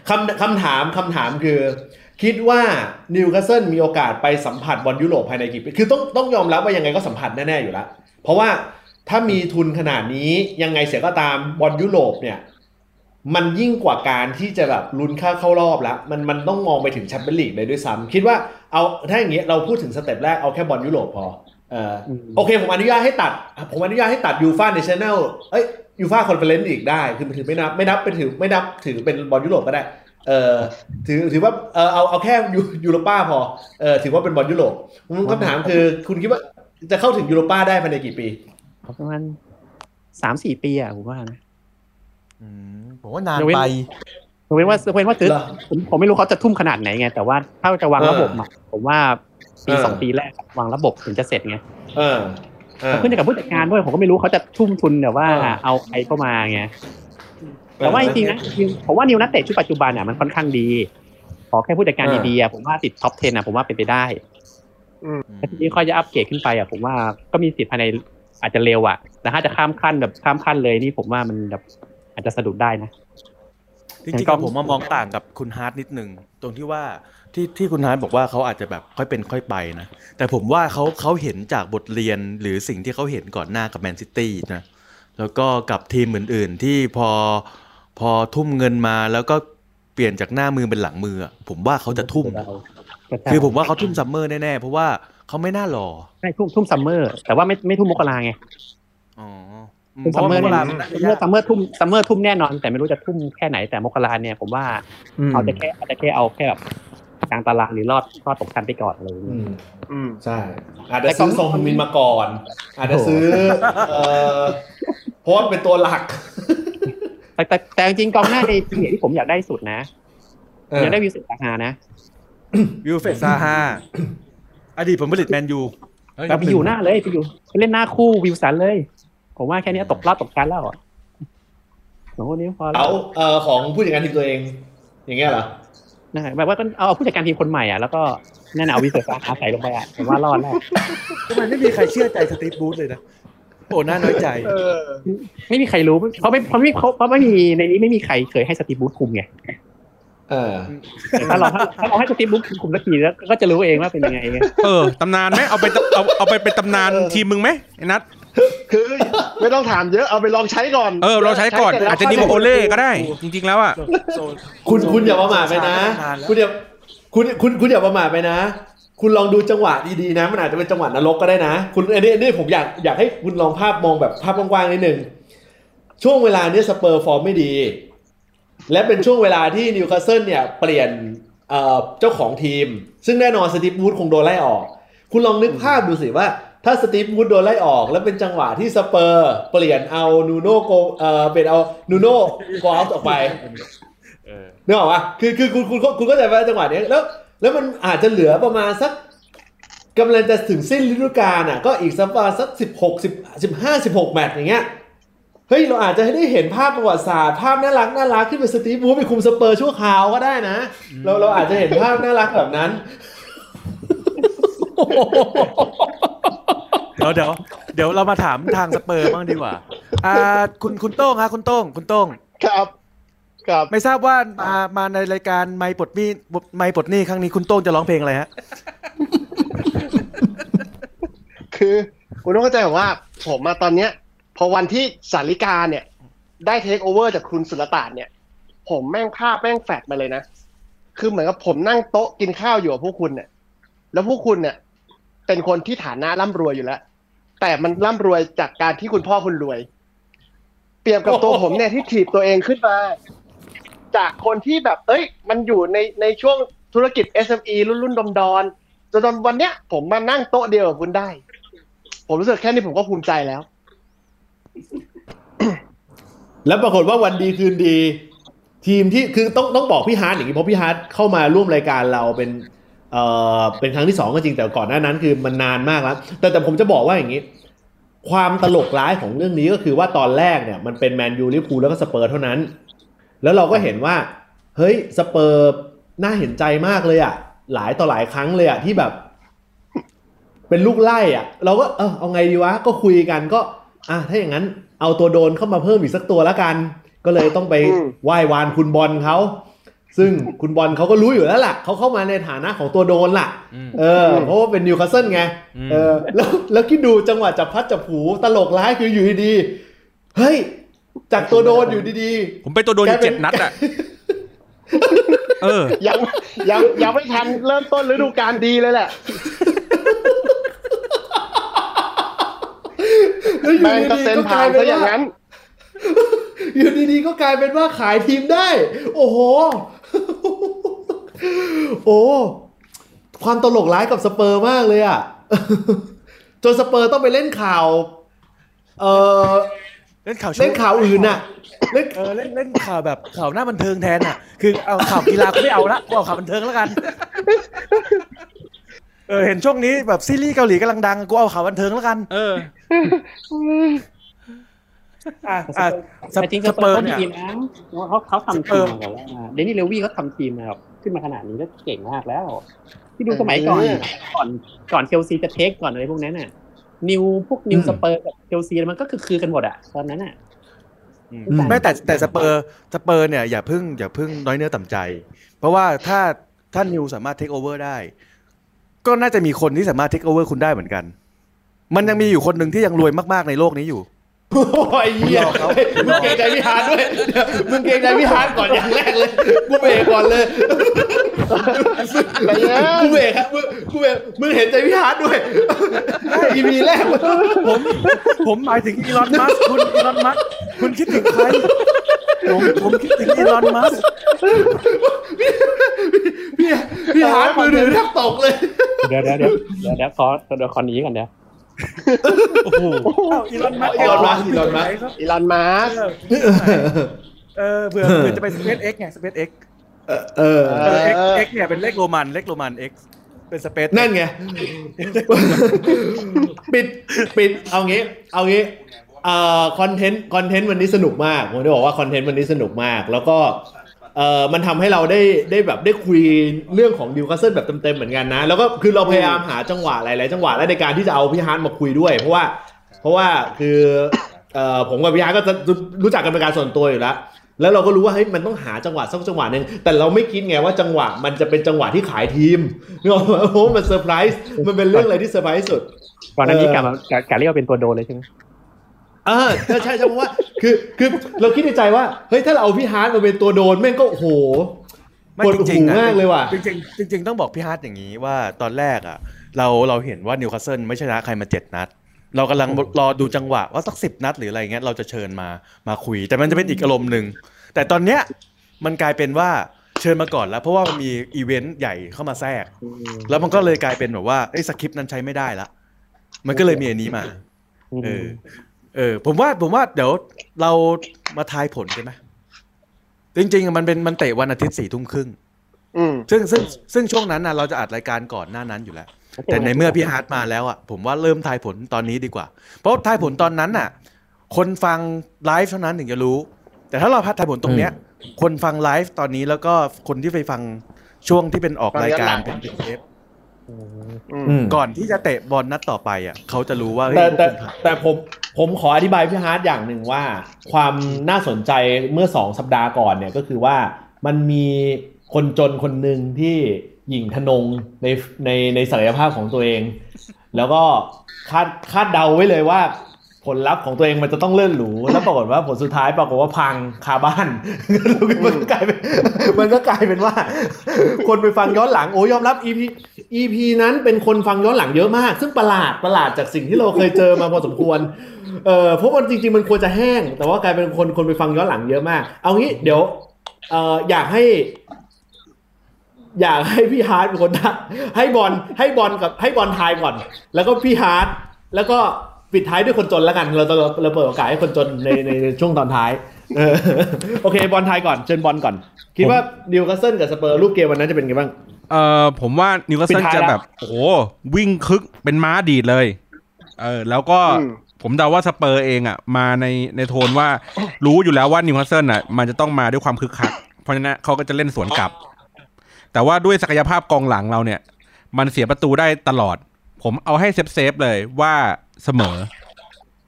คำคำถามคำถามคือ คิดว่านิวคาสเซิลมีโอกาสไปสัมผัสบอลยุโรปภายในกี่ปีคือต้องต้องยอมรับว่ายังไงก็สัมผัสแน่ๆอยู่แล้ว เพราะว่าถ้ามีทุนขนาดนี้ยังไงเสียก็ตามบอลยุโรปเนี่ยมันยิ่งกว่าการที่จะแบบลุ้นค่าเข้ารอบแล้ว มันมันต้องมองไปถึงแชมเปี้ยนลีกเลยด้วยซ้ำคิดว่าเอาถ้าอย่างเงี้ยเราพูดถึง step แรกเอาแค่บอลยุโรปพอ โอเค ผมอนุญาตให้ตัด ผมอนุญาตให้ตัดยูฟ่าเนชั่นแนลเอ้ยยูฟ่าคอนเฟอเรนซ์อีกได้ คือถือไม่นับไม่นับเป็นถือไม่นับถือเป็นบอลยุโรปก็ได้ เออถือถือว่าเออเอาเอาแค่ยูยูโรป้าพอเออถือว่าเป็นบอลยุโรปคำถามคือคุณคิดว่าจะเข้าถึงยูโรป้าได้ภายในกี่ปีประมาณสามสี่ปีอะผมว่านะอืมผมว่านานยกเว้นไปผมเว้นว่าเว้นว่าซื้อเหรอผมผมไม่รู้เขาจะทุ่มขนาดไหนไง แต่ว่าถ้าจะวางเออระบบอะผมว่า ปีเออสองปีแรกวางระบบถึงจะเสร็จไงเออเออขึ้นอยู่กับผู้จัดการด้วยผมก็ไม่รู้เขาจะทุ่มทุนแบบว่าเออเอาใครเข้ามาไงแต่ว่าจริงๆนะผมว่านิวนักเตะชุดปัจจุบันอะมันค่อนข้างดี ขอแค่ผู้จัดการดีๆอะผมว่าติด top 10อะผมว่าเป็นไปได้ถ้าทีนี้ค่อยจะอัปเกรดขึ้นไปอะผมว่าก็มีสิทธิ์ภายในอาจจะเร็วอะแต่ถ้าจะข้ามขั้นแบบข้ามขั้นเลยนี่ผมว่ามันแบบอาจจะสะดุดได้นะจริงๆแล้วผมมามองต่างกับคุณฮาร์ดนิดนึงตรงที่ว่า ที่ที่คุณฮาร์ดบอกว่าเขาอาจจะแบบค่อยเป็นค่อยไปนะ แต่ผมว่าเขาเขาเห็นจากบทเรียนหรือสิ่งที่เขาเห็นก่อนหน้ากับแมนซิตี้นะแล้วก็กับทีมอื่น ๆ ที่พอพอทุ่มเงินมาแล้วก็เปลี่ยนจากหน้ามือเป็นหลังมืออะผมว่าเขาจะทุ่ม คือผมว่าเขาทุ่ม summer แน่ ๆ เพราะว่าเขาไม่น่ารอใช่ทุ่มทุ่ม summer แต่ว่าไม่ไม่ทุ่มมกราไงอ๋อทุ่ม summer พาะแน่ว่านอนน่าจะซัมเมอร์ยาก summer ทุ่ม summer ทุ่มแน่นอน แต่ไม่รู้จะทุ่มแค่ไหนแต่มกราเนี่ยผมว่าเอาจะแค่เอาจะแค่เอาแค่แบบ กลางตารางหรือรอดรอดตกชั้นไปก่อนอะไรอย่างอืเงี้ยมอืมใช่ อาจจะซื้อทรงฮึงมินมาก่อน อาจจะซื้อเออเพราะว่าเป็นตัวหลัก แต่แต่แต่จริงๆกองหน้าในทีมที่ผมอยากได้สุดนะเอออยากได้วิสุทธิ์าฮานะวิลเฟตซาฮาอดีตผลผลิตแมนยูเฮ้ยแบบไปอยู่หน้าเลยไปอยู่ไปเล่นหน้าคู่วิวสันเลย ผมว่าแค่นี้ตกรอบตกชั้นแล้วอะสองคนนี้พอแล้เอาวเอ่อของผู้จัดการทีมตัวเอง อย่างเงี้ยเหรอ นะแบบว่าก็เอาผู้จัดการทีมคนใหม่อะแล้วก็นั่นน่ะเอาวิสุทธิ์าฮาใส่ลงไปอะผมว่ารอดแล้วทำไมไม่มีใครเชื่อใจสตีฟบูธเลยนะโอ้น่าน้อยใจเออไม่มีใครรู้เขาไม่เขาไม่เขาเพราะไม่มีในนี้ไม่มีใครเคยให้สตีฟบูธคุมไงเออถ้าเราถ้าถ้าเราให้สตีฟบูธคุมสักทีแล้วก็จะรู้เองว่าเป็นยังไงไงเออตำนานไหมเอาไปตเอาเอาไปเป็นตำนานทีมมึงไหมไอ้นัท คือไม่ต้องถามเยอะเอาไปลองใช้ก่อน เออเราใช้ก่อนเสร็จแล้วอาจจะดีกว่าโอเล่ก็ได้ จริง ๆ แล้วอะคุณคุณอย่าประมาทไปนะ คุณอย่าคุณคุณคุณอย่าประมาทไปนะ คุณลองดูจังหวะดีๆนะ มันอาจจะเป็นจังหวะนรกก็ได้นะ คุณอันนี้อันนี้ผมอยากอยากให้คุณลองภาพมองแบบภาพกว้างๆนิดนึงช่วงเวลาเนี้ยสเปอร์ฟอร์มไม่ดี และเป็นช่วงเวลาที่นิวคาสเซิลเนี่ยเปลี่ยนเอ่อเจ้าของทีม ซึ่งแน่นอนสตีฟบรูซคงโดนไล่ออก คุณลองนึกภาพดูสิว่า ถ้าสตีฟบรูซโดนไล่ออกแล้วเป็นจังหวะที่สเปอร์ เปลี่ยนเอานูโน่โกเอ่อเป็นเอานูโน่กอล์ฟออกไปนึกออกปะคือคือคุณคุณคุณก็จะว่าจังหวะนี้แล้ว แล้วมันอาจจะเหลือประมาณสักกำลังจะถึงสิ้นฤดูกาลอะ ก็อีกสักประมาณสักสิบหกสิบสิบห้าสิบหกแมตช์อย่างเงี้ยเฮ้ย เราอาจจะได้เห็นภาพประวัติศาสตร์ภาพน่ารักน่ารักขึ้นเป็นสตีฟบรูซไปคุมสเปอร์ชั่วคราวก็ได้นะ เราเราอาจจะเห็นภาพน่ารักแบบนั้น ดี๋ยวเดี๋ยวเดี๋ยวเรามาถามทางสเปอร์บ้างดีกว่า อ่า คุณคุณโต้งฮะคุณโต้งคุณโต้งครับครับไม่ทราบว่ามามาในรายการไม่ปลดหนี้ไม่ปลดหนี้ครั้งนี้คุณโต้งจะร้องเพลงอะไรฮะคือคุณต้องเข้าใจว่า ผมมาตอนเนี้ย พอวันที่สาริกาเนี่ย ได้เทคโอเวอร์จากคุณสุลต่านเนี่ย ผมแม่งภาพแม่งแฟดมาเลยนะ คือเหมือนกับผมนั่งโต๊ะกินข้าวอยู่กับพวกคุณเนี่ยแล้วพวกคุณเนี่ยเป็นคนที่ฐานะร่ำรวยอยู่แล้ว แต่มันร่ำรวยจากการที่คุณพ่อคุณรวย เปรียบกับตัวผมเนี่ยที่ถีบตัวเองขึ้นมา จากคนที่แบบ เอ้ย มันอยู่ในในช่วงธุรกิจ SME รุ่นรุ่นดอมดอนจนวันเนี้ย ผมมานั่งโต๊ะเดียวกับคุณได้ ผมรู้สึกแค่นี้ผมก็ภูมิใจแล้ว แล้วปรากฏว่าวันดีคืนดี ทีมที่คือต้องต้องบอกพี่ฮาร์ดอย่างนี้เพราะพี่ฮาร์ดเข้ามาร่วมรายการเราเป็น เอ่อเป็นครั้งที่สองก็จริงแต่ก่อนหน้านั้นคือมันนานมากแล้ว แต่แต่ผมจะบอกว่าอย่างนี้ ความตลกร้ายของเรื่องนี้ก็คือว่าตอนแรกเนี่ยมันเป็นแมนยูลิเวอร์พูลแล้วก็สเปอร์เท่านั้น แล้วเราก็เห็นว่า เฮ้ยสเปอร์น่าเห็นใจมากเลยอะหลายต่อหลายครั้งเลยอะที่แบบ เป็นลูกไล่อะเราก็เออเอาไงดีวะก็คุยกันก็ อะถ้าอย่างนั้น เอาตัวโดนเข้ามาเพิ่มอีกสักตัวแล้วกัน ก็เลยต้องไปอืมไหว้วานคุณบอลเขา ซึ่งคุณบอลเขาก็รู้อยู่แล้วล่ะเขาเข้ามาในฐานะของตัวโดนล่ะอืมเออ เพราะว่าเป็นนิวคาสเซิลไงอืมเออ แล้วแล้วคิดดูจังหวะจับพัดจับผูตลกร้ายคืออยู่ดีๆ เฮ้ย จากตัวโดนอยู่ดีๆ ผมไปตัวโดนอยู่แกเป็นเจ็ดนัดอะเออ ยังยังยังไม่ทันเริ่มต้นฤดูกาลดีเลยแหละแล้วอยู่แมงกระดีเซ็ๆนก็กผ่าลานยเป็ซะนอย่างว่านั้นอยู่ดีๆ ก็กลายเป็นว่าขายทีมได้ โอ้โห โอ้ ความตลกร้ายกับสเปอร์มากเลยอะ จนสเปอร์ต้องไปเล่นข่าว เออเล่นข่าวโชว์เล่นข่าวอื่นน่ะเล่นเออเล่นเล่นข่าวแบบข่าวหน้าบันเทิงแทนอะ คือเอาข่าวกีฬาก็ไม่เอาละกูเอาข่าวบันเทิงแล้วกันเออเห็นช่วงนี้แบบซีรีส์เกาหลีกำลังดังกูเอาข่าวบันเทิงแล้วกัน เอออะอะสแต่จริงๆสสเปเปออร์ร์เนี่ยทีมนะเขาเขาทำสเปทีอร์มมาแบบว่าเดนนี่เลวี่เขาทำทีมมาแบบขึ้นมาขนาดนี้ก็เก่งมากแล้ว ที่ดูสมัยก่อนเออก่อนก่อนเชลซีจะเทคก่อนอะไรพวกนั้นน่ะ นิวพวกนิวอืมสเปอร์กับเชลซีมันก็คือคือกันหมดอะตอนนั้นอะอืมอืมไม่แต่แต่สเปอร์สเปอร์เนี่ยอย่าเพึ่งอย่าเพึ่งน้อยเนื้อต่ำใจ เพราะว่าถ้าถ้านิวสามารถเทคโอเวอร์ได้ ก็น่าจะมีคนที่สามารถเทคโอเวอร์คุณได้เหมือนกัน มันยังมีอยู่คนหนึ่งที่ยังรวยมากๆในโลกนี้อยู่ โอ้ยเหี้ยหลอกเขามึงเกรงใจพี่ฮาร์ดด้วยเดี๋ยวมึงเกรงใจพี่ฮาร์ดก่อนอย่างแรกเลย กูเบรกก่อนเลยอะไรเงี้ยกูเบรกครับมึงกูเบรกมึงเห็นใจพี่ฮาร์ดด้วย EP แรกมันผมผมหมายถึงอีลอนมัสคุณอีลอนมัสคุณคิดถึงใครผมผมคิดถึงอีลอนมัสพี่พี่ฮาร์ดมือถือแทบตกเลย เดี๋ยวเดี๋ยวเดี๋ยวเดี๋ยวเดี๋ยวขอเดี๋ยวขอหนีก่อนเดี๋ยว โอ้โหอีลอนมัสก์อีลอนมัสก์อีลอนมัสก์อีลอนมัสก์เออเผื่อเผื่อจะไปสเปซเอ็กไง SpaceX เออเออเออ X X เนี่ยเป็นเลขโรมันเลขโรมัน X เป็นสเปซนั่นไงปิดปิดเอางี้ เอางี้เอ่อคอนเทนต์คอนเทนต์วันนี้สนุกมากผมจะบอกว่าคอนเทนต์วันนี้สนุกมาก แล้วก็ เอ่อมันทำให้เราได้ได้แบบได้คุยเรื่องของนิวคาสเซิลแบบเต็มๆเหมือนกันนะ แล้วก็คือเราพยายามหาจังหวะหลายๆจังหวะและในการที่จะเอาพี่ฮาร์ดมาคุยด้วย เพราะว่า เพราะว่าคือเอ่อผมกับพี่ฮาร์ดก็จะรู้จักกันเป็นการส่วนตัวอยู่แล้วแล้วเราก็รู้ว่าเฮ้ยมันต้องหาจังหวะสักจังหวะหนึ่งแต่เราไม่คิดไงว่าจังหวะมันจะเป็นจังหวะที่ขายทีมนึกออกไหมเพราะว่ามันเซอร์ไพรส์มันเป็นเรื่องอะไรที่เซอร์ไพรส์สุดก่อนหน้านี้เออกลับมากกะเรียกว่าเป็นตัวโดนเลยใช่ไหม เออใช่ใช่ใช่เพราะว่าคือคือเราคิดในใจว่าเฮ้ยถ้าเราเอาพี่ฮาร์ดมาเป็นตัวโดนแม่งก็โอ้โหไม่ปวดจริงหูๆนะมากเลยว่ะจริงๆจริงๆต้องบอกพี่ฮาร์ดอย่างนี้ว่าตอนแรกอะ เราเราเห็นว่านิวคาสเซิลไม่ชนะใครมาเจ็ดนัด เรากำลังรอดูจังหวะว่าสักสิบนัดหรืออะไรเงี้ยเราจะเชิญมามาคุย แต่มันจะเป็นอีกอารมณ์หนึ่งแต่ตอนเนี้ยมันกลายเป็นว่าเชิญมาก่อนแล้ว เพราะว่ามันมีอีเวนต์ใหญ่เข้ามาแทรก แล้วมันก็เลยกลายเป็นแบบว่าไอ้สคริปต์นั้นใช้ไม่ได้ละมันก็เลยมีอันนี้มาเออ เออผมว่าผมว่าเดี๋ยวเรามาทายผลกันไหมจริงๆอะมันเป็นมันเตะวันอาทิตย์สี่ทุ่มครึ่งอืมซึ่งซึ่งซึ่งช่วงนั้นนะเราจะอัดรายการก่อนหน้านั้นอยู่แล้ว แต่ในเมื่อพี่ฮาร์ดมาแล้วอะผมว่าเริ่มทายผลตอนนี้ดีกว่า เพราะทายผลตอนนั้นน่ะ คนฟังไลฟ์เท่านั้นถึงจะรู้ แต่ถ้าเราพัดทายผลตรงเนี้ย คนฟังไลฟ์ตอนนี้แล้วก็คนที่ไปฟังช่วงที่เป็นออกรายการเป็นเป็นเทปอืมอืม ก่อนที่จะเตะบอลนัดต่อไปอะเขาจะรู้ว่าเฮ้ยแต่แต่พวกคุณผ่านแต่ผมผมขออธิบายพี่ฮาร์ดอย่างหนึ่งว่า ความน่าสนใจเมื่อสองสัปดาห์ก่อนเนี่ยก็คือว่ามันมีคนจนคนหนึ่งที่หยิ่งทะนงในในในศักยภาพของตัวเอง แล้วก็คาดคาดเดาไว้เลยว่า ผลลัพธ์ของตัวเองมันจะต้องเลื่อนหรูแล้วปรากฏว่าผลสุดท้ายปรากฏว่าพังคาบ้านมันก็กลายเป็นมันก็กลายเป็นว่า คนไปฟังย้อนหลังโอ้ยอมรับ EP EP นั้นเป็นคนฟังย้อนหลังเยอะมาก ซึ่งประหลาดประหลาดจากสิ่งที่เราเคยเจอมาพอสมควรเออเพราะมันจริง ๆ มันควรจะแห้ง แต่ว่ากลายเป็นคนคนไปฟังย้อนหลังเยอะมาก เอางี้เดี๋ยวเอออยากให้ อยากให้พี่ฮาร์ดเป็นคนทักให้บอลให้บอลกับให้บอลทายก่อน แล้วก็พี่ฮาร์ดแล้วก็ ปิดท้ายด้วยคนจนแล้วกัน เราเราเราเปิดโอกาสให้คนจนในในในช่วงตอนท้ายเออโอเคบอลทายก่อนเชิญบอลก่อน คิดว่านิวคาสเซิลกับสเปอร์รูปเกมวันนั้นจะเป็นไงบ้างเอ่อผมว่านิวคาสเซิลปิดท้ายจะแล้วแบบโอ้โหวิ่งคึกเป็นม้าดีดเลยเออแล้วก็อืมผมเดาว่าสเปอร์เองอะ มาในในโทนว่ารู้อยู่แล้วว่านิวคาสเซิลอะ มันจะต้องมาด้วยความคึกคัก เพราะฉะนั้นเขาก็จะเล่นสวนกลับ แต่ว่าด้วยศักยภาพกองหลังเราเนี่ย มันเสียประตูได้ตลอด ผมเอาให้ safe safe ๆเลยว่า เสมอ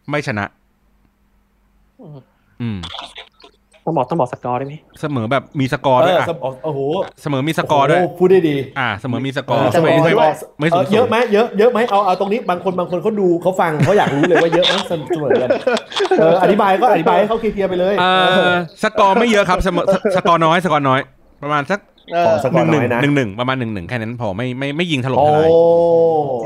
ไม่ชนะ อืมต้องบอกต้องบอกสกอร์ได้ไหมเสมอแบบมีสกอร์ด้วยเอออะสเปอร์โอ้โหเสมอมีสกอร์ด้วยโโหพูดได้ดี อ่า เสมอมีสกอร์เสมอไม่มีสไม่กอร์ไม่สูงเออเยอะไหมเยอะเยอะไหมเอาเอาตรงนี้บางคนบางคนเขาดูเขาฟังเขาอยากรู้เลยว่าเยอะไหมเสมอกันเอออธิบายก็อธิบายให้เขาเคลียร์ๆไปเลยเออสกอร์ไม่เยอะครับเสมอสสกอร์น้อยสกอร์น้อย ประมาณสัก เออขอสกหอนึ่ร์งหน้นึ่องยนะหนึ่งหนึ่งประมาณหนึ่งหนึ่งแค่นั้นพอไม่ไม่ไม่ยิงถล่มโอ้ทลาย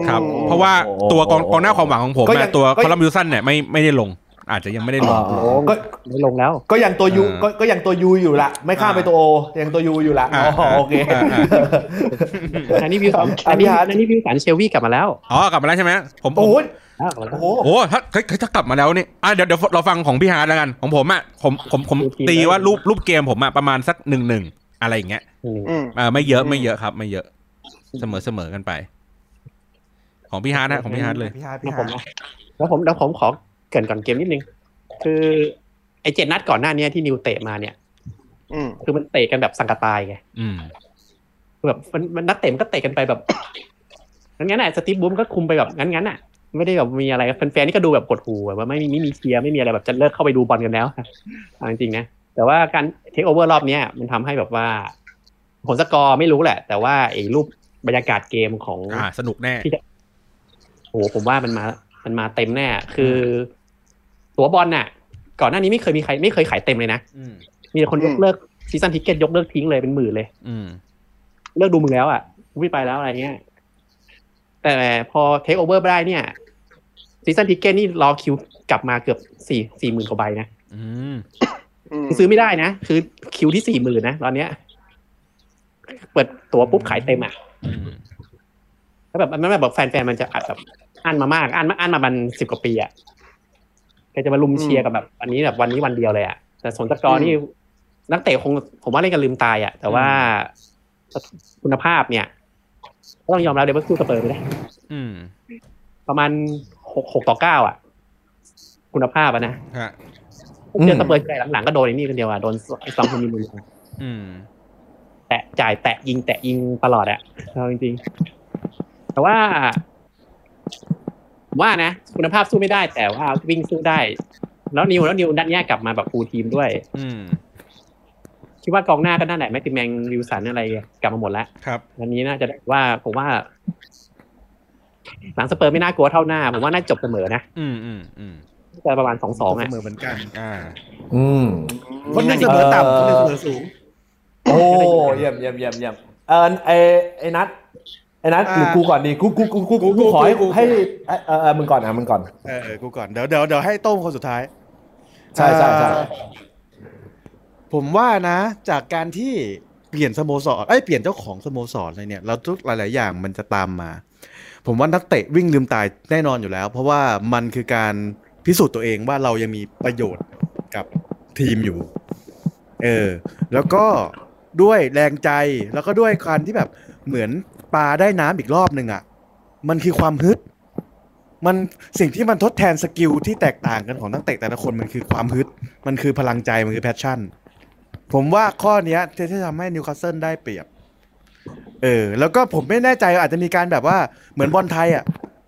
ครับอืมเพราะว่าตัวกองกองหน้าความหวังของผมก็ยัอะงตัวก็คอลัมบิวสันเนี่ยไม่ไม่ได้ลงอาจจะยังไม่ได้ลงอ๋อก็ไม่ลงแล้ว ก็ยังตัวยูอ่าก็ก็ยังตัวยูอยู่ละไม่ข้ามไปตัวโอยังตัวยูอยู่ละอ่าอ๋อโอเคอ่าอ่าอันนี้วิวสันอะอันนี้พี่ฮาร์ดอันนี้วิวสันเชลวีกลับมาแล้วอ๋อกลับมาแล้วใช่ไหมผมผมโอ้ยอ้าวกลับมาแล้วโอ้โหโอ้ถ้าถ้าถ้ากลับมาแล้วนี่อะเดี๋ยวเดี๋ยวเราฟังของพี่ฮาร์ดแล้วกันของผมอะผมผมผมดูทีมตีแล้วว่ารูปรูปเกมผมอะประมาณสักหนึ่งหนึ่ง อะไรอย่างเงี้ยอืมอืมเออไม่เยอะไม่เยอะครับ ไม่เยอะ เสมอเสมอกันไป ของพี่ฮาร์ดนะของพี่ฮาร์ดเลยพี่ฮาร์ดแล้พี่วผฮามร์ดแล้วผมแล้วผมขอเกรินก่อนเกมนิดนึง คือ ไอเจ็ดนัดก่อนหน้านี้ที่นิวเตะมาเนี่ยอืมคือมันเตะกันแบบสังกะตายไงอืมคือแบบมันมันนักเตะมันก็เตะกันไปแบบงั้นๆน่ะสตีฟบูมก็คุมไปแบบงั้นๆน่ะ ไม่ได้แบบมีอะไรแฟนๆนี่ก็ดูแบบกดหูแบบว่าไม่มีไม่มีเชียร์ไม่มีอะไรแบบจะเลิกเข้าไปดูบอลกันแล้วเอาจริงๆนะ แต่ว่าการเทคโอเวอร์รอบเนี้ยมันทำให้แบบว่า ผลสกอร์ไม่รู้แหละ แต่ว่าไอ้รูปบรรยากาศเกมของอ่าสนุกแน่โอ้โหผมว่ามันมามันมาเต็มแน่ คือ ตั๋วบอลน่ะ ก่อนหน้านี้ไม่เคยมีใครไม่เคยขายเต็มเลยนะอืมมีแต่คนยกเลิก season ticket ยกเลิกทิ้งเลยเป็นหมื่นเลยอืมเลิกดูมึงแล้วอะไม่ไปแล้วอะไรเงี้ยแต่พอเทคโอเวอร์ได้เนี่ย season ticket นี่รอคิวกลับมาเกือบสี่สี่หมื่นกว่าใบนะอืมอืมคือ ซื้อไม่ได้นะ คือคิวที่สี่หมื่นนะตอนเนี้ย เปิดตั๋วปุ๊บขายเต็มอะอืมแล้วแบบมันแบบแฟนๆมันจะอัดแบบอันมามากอันมาอันมามันสิบกว่าปีอะแกจะมาลุมเชียร์กับแบบวันนี้แบบวันนี้วันเดียวเลยอะแต่สนตะกรนี่นักเตะคง ผมว่าเล่นกันลืมตายอะแต่ว่าคุณภาพเนี่ยก็ต้องยอมรับเลยว่าสู้สเปอร์ไม่ได้อืมประมาณหกหกต่อเก้าอะ คุณภาพอะนะฮะ เจอสเปอร์ใจหลังๆก็โดนไอ้นี่คนเดียวอะโดนไอ้สองคนมีมืออืมแตะจ่ายแตะยิงแตะยิงตลอดอะเอาจริงๆ แต่ว่าผมว่านะ คุณภาพสู้ไม่ได้ แต่ว่าวิ่งสู้ได้ แล้วนิวแล้วนิวดันแยกกลับมาแบบฟูลทีมด้วย อืมคิดว่ากองหน้าก็นั่นแหละแม็กติแมงริวสันอะไรกลับมาหมดแล้วครับวันนี้น่าจะได้ว่าผมว่า หลังสเปอร์ไม่น่ากลัวเท่าหน้า ผมว่าน่าจบเสมอนะ อืมอืมอืม จะประมาณสองสองอะเสมอเหมือนกันอ่า อืมคนหนึงเสมอต่ำคนหนึงเสมอสูง โอ้เยี่ยมเยี่ยมเยี่ยมเยี่ยมเออไอไอนัทไอนัทหรือกูก่อนดีกูกูกูกูกูกูขอให้ให้เออเออเออมึงก่อนอะมึงก่อนเออเออกูก่อนเดี๋ยวเดี๋ยวเดี๋ยวให้โต้งคนสุดท้ายใช่ใช่ใช่เอ่อผมว่านะ จากการที่เปลี่ยนสโมสรเอ้ยเปลี่ยนเจ้าของสโมสรอะไรเนี่ย เราทุกหลาย ๆ อย่างมันจะตามมา ผมว่านักเตะวิ่งลืมตายแน่นอนอยู่แล้ว เพราะว่ามันคือการ พิสูจน์ตัวเองว่าเรายังมีประโยชน์กับทีมอยู่ เออ แล้วก็ด้วยแรงใจแล้วก็ด้วยการที่แบบเหมือนปลาได้น้ำอีกรอบหนึ่งอะ มันคือความฮึด มันสิ่งที่มันทดแทน skill ที่แตกต่างกันของนักเตะแต่ละคนมันคือความฮึด มันคือพลังใจมันคือ passion ผมว่าข้อเนี้ยจะทำให้นิวคาสเซิลได้เปรียบ เออ แล้วก็ผมไม่แน่ใจอาจจะมีการแบบว่าเหมือนบอลไทยอะ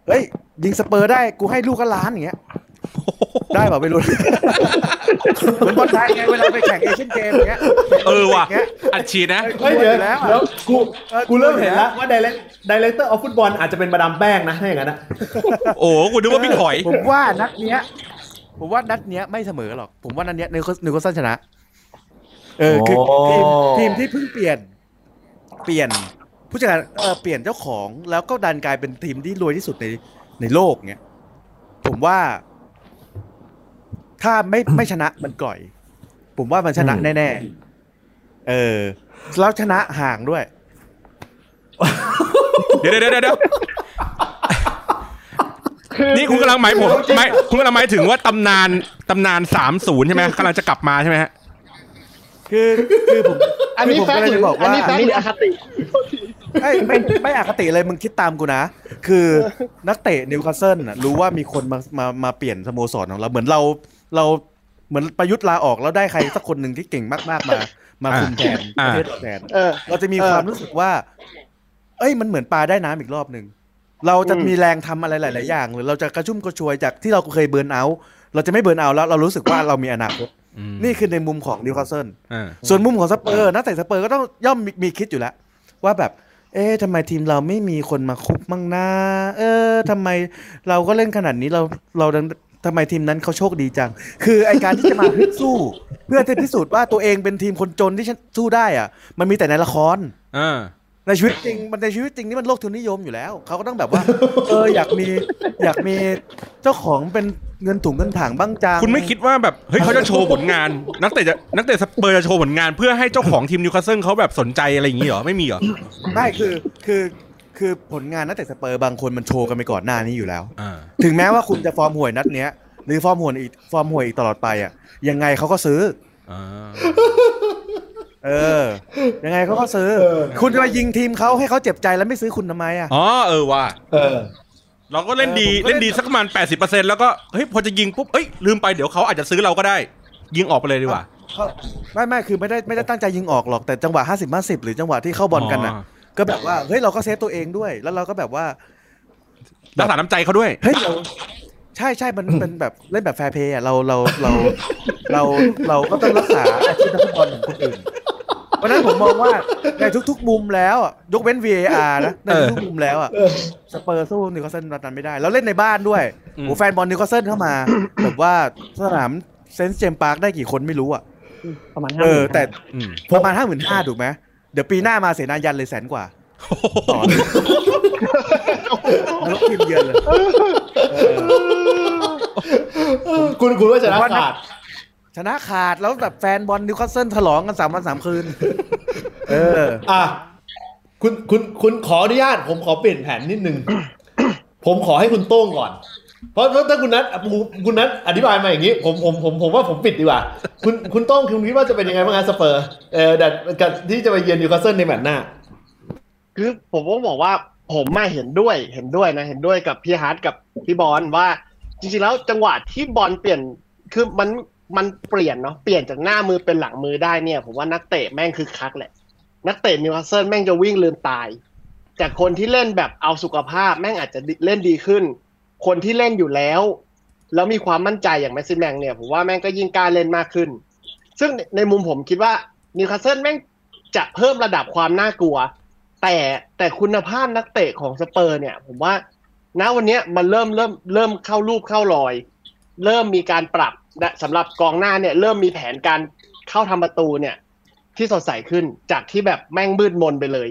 เฮ้ย ยิงสเปอร์ได้กูให้ลูกละล้านอย่างเงี้ย ได้เปล่าไม่รู้เหมือนบอลไทยไงเวลาไปแข่งเอเชียนเกมอย่างเงี้ยเออว่ะย่างเงี้ยอัดฉีดนะเฮ้ยเดี๋ยวแล้วอะเดี๋ยวกูเออกูเริ่มเห็นแล้วว่า direct director of football อาจจะเป็นมาดามแป้งนะถ้าอย่างนั้นนะโอ้กูนึกว่าพี่ถอย ผมว่านัดเนี้ย ผมว่านัดเนี้ยไม่เสมอหรอก ผมว่านัดเนี้ยนิวนิวคาสเซิลชนะ เออคือทีมทีมที่เพิ่งเปลี่ยน เปลี่ยนผู้จัดการเออเปลี่ยนเจ้าของแล้วก็ดันกลายเป็นทีมที่รวยที่สุดในในโลกเนี้ยผมว่า ถ้าไม่ไม่ชนะมันก่อย ผมว่ามันชนะแน่ๆเออ แล้วชนะห่างด้วยเดี๋ยวเดี๋ยวเดี๋ยวเดี๋ยวนี่คุณกำลังหมายผมหมายคุณกำลังหมายถึงว่าตำนานตำนานสามศูนย์ใช่ไหมกำลังจะกลับมาใช่ไหมฮะคือคือผมอันนี้คืผม fact กำลังหรืจะอบอกอันว่านี้ fact หรืออคติไม่ไม่ไม่อคติเลยมึงคิดตามกูนะ คือนักเตะนิวคาสเซิลน่ะรู้ว่ามีคนมามามาเปลี่ยนสโมสรของเราเหมือนเรา เราเหมือนประยุทธ์ลาออกแล้วได้ใครสักคนหนึ่งที่เก่งมากๆมา มาคุมแทนอ่าประเทศเราแทนเออเราจะมีเออความรู้สึกว่า เอ้ยมันเหมือนปลาได้น้ำอีกรอบหนึ่งเราจะอืมมีแรงทำอะไรหลาย ๆ อย่าง หรือเราจะกระชุ่มกระชวยจากที่เราเคย burn outเราจะไม่ burn out แล้วเรารู้สึกว่าเรามีอนาคตอืมนี่คือในมุมของนิวคาสเซิลอ่าส่วนมุมของสเปอร์นักเตะสเปอร์ก็ต้องย่อมมีมีคิดอยู่แล้ว ว่าแบบ เอ๊ะทำไมทีมเราไม่มีคนมาฮุบมั่งนะเออทำไมเราก็เล่นขนาดนี้เราเราดัง ทำไมทีมนั้นเขาโชคดีจัง คือไอการที่จะมาฮึดสู้ เพื่อจะพิสูจน์ว่าตัวเองเป็นทีมคนจนที่สู้ได้อะมันมีแต่ในละครอ่าในชีวิตจริงมันในชีวิตจริงนี่มันโลกทุนนิยมอยู่แล้ว เขาก็ต้องแบบว่า เอออยากมีอยากมีเจ้าของเป็นเงินถุงเงินถังบ้างจังคุณไม่คิดว่าแบบเฮ้ยเขาจะโชว์ผลงาน นักเตะจะนักเตะสเปอร์จะโชว์ผลงานเพื่อให้เจ้าของทีมนิวคาสเซิลเขาแบบสนใจอะไรอย่างงี้เหรอไม่มีเหรอไม่คือคือ คือผลงานนักเตะสเปอร์บางคนมันโชว์กันไปก่อนหน้านี้อยู่แล้วอ่าถึงแม้ว่าคุณจะฟอร์มห่วยนัดเนี้ย หรือฟอร์มห่วยอีกฟอร์มห่วยอีกตลอดไปอะ ยังไงเขาก็ซื้ออ่าเออ ยังไงเขาก็ซื้อ คุณจะมายิงทีมเขาให้เขาเจ็บใจแล้วไม่ซื้อคุณทำไมอะ อ๋อเออว่ะเออ เราก็เล่นดีเออผมก็เล่เล่นนดีสักประมาณแปดสิบเปอร์เซ็นต์แล้วก็เฮ้ยพอจะยิงปุ๊บเอ้ยลืมไปเดี๋ยวเขาอาจจะซื้อเราก็ได้ ยิงออกไปเลยดีกว่าไม่ไม่คือไม่ได้ไม่ได้ตั้งใจยิงออกหรอกแต่จังหวะห้าสิบห้าสิบหรือจังหวะที่เข้าบอลกันน่ะอ๋อ ก็แบบว่าเฮ้ยเราก็ save ตัวเองด้วย แล้วเราก็แบบว่ารักษาน้ำใจเขาด้วยเฮ้ยเราใช่ใช่มันเป็นแบบเล่นแบบ fair play อะเราเราเราเราเราก็ต้องรักษาอาชีพนักฟุตบอลของคนอื่นเพราะฉะนั้นผมมองว่าในทุก ๆ มุมแล้วอะยกเว้น VAR นะในทุกๆมุมแล้วอะสเปอร์สู้นิวคาสเซิลนัดนั้นไม่ได้ แล้วเล่นในบ้านด้วยอืมโอ้แฟนบอลนิวคาสเซิลเข้ามาแบบว่าสนามเซนต์เจมส์พาร์คได้กี่คนไม่รู้อะประมาณห้าเออแต่อืมประมาณห้าหมื่นห้าถูกไหม เดี๋ยวปีหน้ามาเซนายันเลยแสนกว่าต่อแล้วก็ทีมเยือนเลยคุณคุณว่าชนะขาดชนะขาดแล้วแบบแฟนบอลนิวคาสเซิลฉลองกันสามวันสามคืน เออ อะ คุณคุณคุณขออนุญาต ผมขอเปลี่ยนแผนนิดนึง ผมขอให้คุณโต้งก่อน เพราะถ้าคุณนัทคุณนัทอธิบายมาอย่างนี้ ผมผมผมผมว่าผมปิดดีกว่า คุณคุณต้องคุณคิดว่าจะเป็นยังไงบ้างครับสเปอร์เออแต่กับที่จะไปเยือนนิวคาสเซิลในแมตช์หน้า คือผมก็บอกว่าผมไม่เห็นด้วยเห็นด้วยนะเห็นด้วยกับพี่ฮาร์ดกับพี่บอลว่าจริงๆแล้วจังหวะที่บอลเปลี่ยนคือมันมันเปลี่ยนเนาะเปลี่ยนจากหน้ามือเป็นหลังมือได้เนี่ย ผมว่านักเตะแม่งคือคึกแหละ นักเตะนิวคาสเซิลแม่งจะวิ่งลืมตาย จากคนที่เล่นแบบเอาสุขภาพแม่งอาจจะเล่นดีขึ้น คนที่เล่นอยู่แล้ว แล้วมีความมั่นใจอย่างแม็กซิแมงเนี่ยผมว่าแม่งก็ยิ่งกล้าเล่นมากขึ้น ซึ่งในมุมผมคิดว่านิวคาสเซิลแม่งจะเพิ่มระดับความน่ากลัว แต่แต่คุณภาพนักเตะของสเปอร์ เนี่ย ผมว่าณวันนี้มันเริ่มเริ่มเริ่มเข้ารูปเข้ารอย เริ่มมีการปรับนะสำหรับกองหน้าเนี่ย เริ่มมีแผนการเข้าทำประตูเนี่ย ที่สดใสขึ้นจากที่แบบแม่งมืดมนไปเลย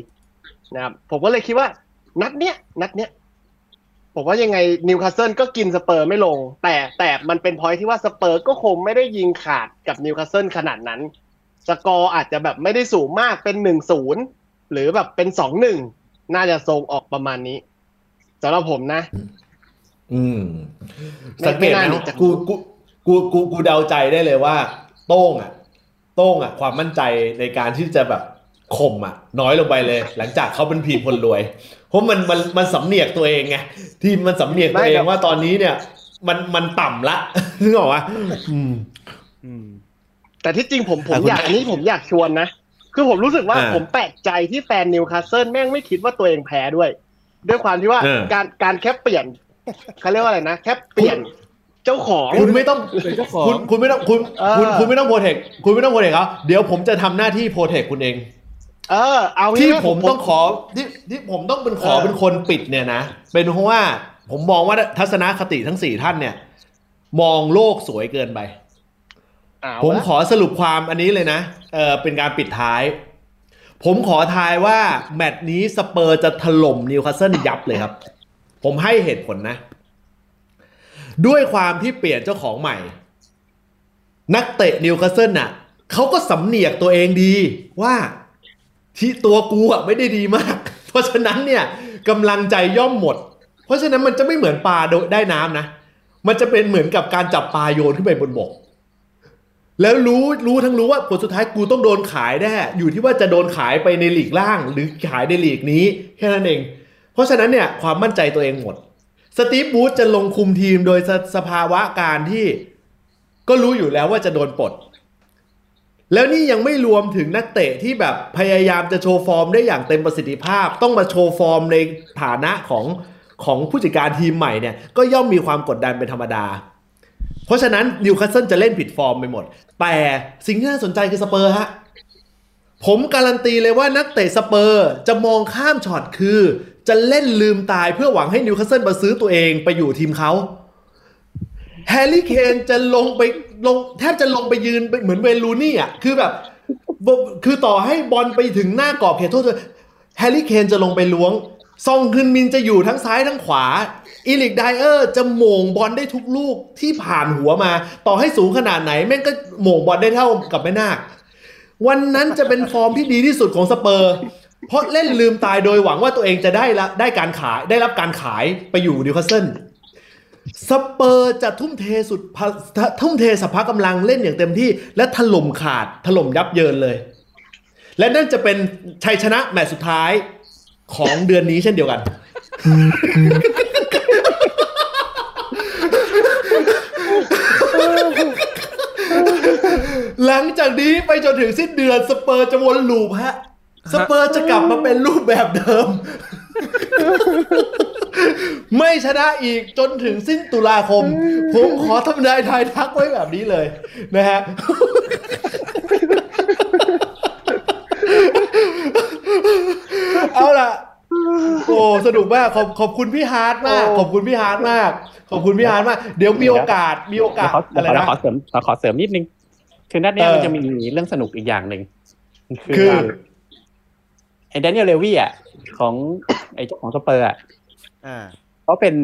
นะครับผมก็เลยคิดว่า นัดเนี้ยนัดเนี้ย ผมว่ายังไงนิวคาสเซิลก็กินสเปอร์ไม่ลง แต่แต่มันเป็นพอยที่ว่าสเปอร์ก็คงไม่ได้ยิงขาดกับนิวคาสเซิลขนาดนั้น สกอร์อาจจะแบบไม่ได้สูงมากเป็นหนึ่งศูนย์หรือแบบเป็นสองหนึ่งน่าจะทรงออกประมาณนี้สำหรับผมนะ อืมไม่สังเกตไม่น่านะหนีจากกูกูกูกูกูเดาใจได้เลยว่า โต้งอะ โต้งอะ ความมั่นใจในการที่จะแบบ ข่มอะ น้อยลงไปเลย หลังจากเขาเป็นผีคนรวย เพราะมันมันมันสำเนียกตัวเองไงที่มันสำเนียกตัวเองว่าตอนนี้เนี่ย มันมันต่ำละนึกออกปะอืมอืมแต่ที่จริงผมผมอะคุณอยากอันนี้ผมอยากชวนนะ คือผมรู้สึกว่าอ่าผมแปลกใจที่แฟนนิวคาสเซิลแม่งไม่คิดว่าตัวเองแพ้ด้วย ด้วยความที่ว่าเออการการแค่เปลี่ยนเขาเรียกว่าอะไรนะแค่เปลี่ยนเจ้าของคุณไม่ต้องเป็นเจ้าของคุณคุณไม่ต้องคุณเออคุณคุณไม่ต้อง protect คุณไม่ต้อง protect เขาเดี๋ยวผมจะทำหน้าที่ protect คุณเอง เออเอางี้ที่นะผมต้องขอที่ที่ผมต้องเป็นขอเออเป็นคนปิดเนี่ยนะ เป็นเพราะว่าผมมองว่าทัศนคติทั้งสี่ท่านเนี่ย มองโลกสวยเกินไปเอาผมละขอสรุปความอันนี้เลยนะเออเป็นการปิดท้าย ผมขอทายว่า แมตช์นี้สเปอร์จะถล่มนิวคาสเซิลยับเลยครับ ผมให้เหตุผลนะ ด้วยความที่เปลี่ยนเจ้าของใหม่ นักเตะนิวคาสเซิลน่ะเขาก็สำเหนียกตัวเองดีว่า ที่ตัวกูอะไม่ได้ดีมาก เพราะฉะนั้นเนี่ยกำลังใจย่อมหมด เพราะฉะนั้นมันจะไม่เหมือนปลาโดได้น้ำนะ มันจะเป็นเหมือนกับการจับปลาโยนขึ้นไปบนบก แล้วรู้รู้ทั้งรู้ว่าผลสุดท้ายกูต้องโดนขายแน่อยู่ที่ว่าจะโดนขายไปในหลีกล่าง หรือขายในหลีกนี้แค่นั้นเอง เพราะฉะนั้นเนี่ยความมั่นใจตัวเองหมดสตีฟบูธจะลงคุมทีมโดยสสภาวะการที่ ก็รู้อยู่แล้วว่าจะโดนปลด แล้วนี่ยังไม่รวมถึงนักเตะที่แบบพยายามจะโชว์ฟอร์มได้อย่างเต็มประสิทธิภาพ ต้องมาโชว์ฟอร์มในฐานะของของผู้จัดการทีมใหม่เนี่ยก็ย่อมมีความกดดันเป็นธรรมดา เพราะฉะนั้นนิวคาสเซิลจะเล่นผิดฟอร์มไปหมด แต่สิ่งที่น่าสนใจคือสเปอร์ฮะผมการันตีเลยว่านักเตะสเปอร์จะมองข้ามช็อตคือ จะเล่นลืมตายเพื่อหวังให้นิวคาสเซิลมาซื้อตัวเองไปอยู่ทีมเขา แฮร์รี่เคนจะลงไปลงแทบจะลงไปยืนเหมือนเวย์นรูนี่อะคือแบบ คือต่อให้บอลไปถึงหน้ากรอบเขตโทษแฮร์รี่เคนจะลงไปล้วงซองฮึนมินจะอยู่ทั้งซ้ายทั้งขวาเอริกไดเออร์จะโหม่งบอลได้ทุกลูกที่ผ่านหัวมา ต่อให้สูงขนาดไหน แม่งก็โหม่งบอลได้เท่ากับแม่นาควันนั้นจะเป็นฟอร์มที่ดีที่สุดของสเปอร์ เพราะเล่นลืมตายโดยหวังว่าตัวเองจะได้ละได้การขายได้รับการขายไปอยู่นิวคาสเซิล สเปอร์จะทุ่มเทสุดทุ่มเทสรรพกำลังเล่นอย่างเต็มที่ และถล่มขาดถล่มยับเยินเลย และนั่นจะเป็นชัยชนะแมตช์สุดท้ายของเดือนนี้เช่นเดียวกันหลังจากนี้ไปจนถึงสิ้นเดือนสเปอร์จะวน loop ฮะ สเปอร์จะกลับมาเป็นรูปแบบเดิม ไม่ชนะอีกจนถึงสิ้นตุลาคม ผมขอทำนายทายทักไว้แบบนี้เลย นะฮะเอาล่ะ โอ้สนุกมากขอบขอบคุณพี่ฮาร์ดมาก ขอบคุณพี่ฮาร์ดมาก ขอบคุณพี่ฮาร์ดมาก เดี๋ยวมีโอกาสมีโอกาสขออะไรขอนะขอเสริมขอขอเสริมนิดนึง คือนัดเนี้ยเออมันจะมีเรื่องสนุกอีกอย่างหนึ่งคือไอ้แดเนียลเลวี่อะ ของไอ้เจ้าของสเปอร์อะอ่าเขาเป็น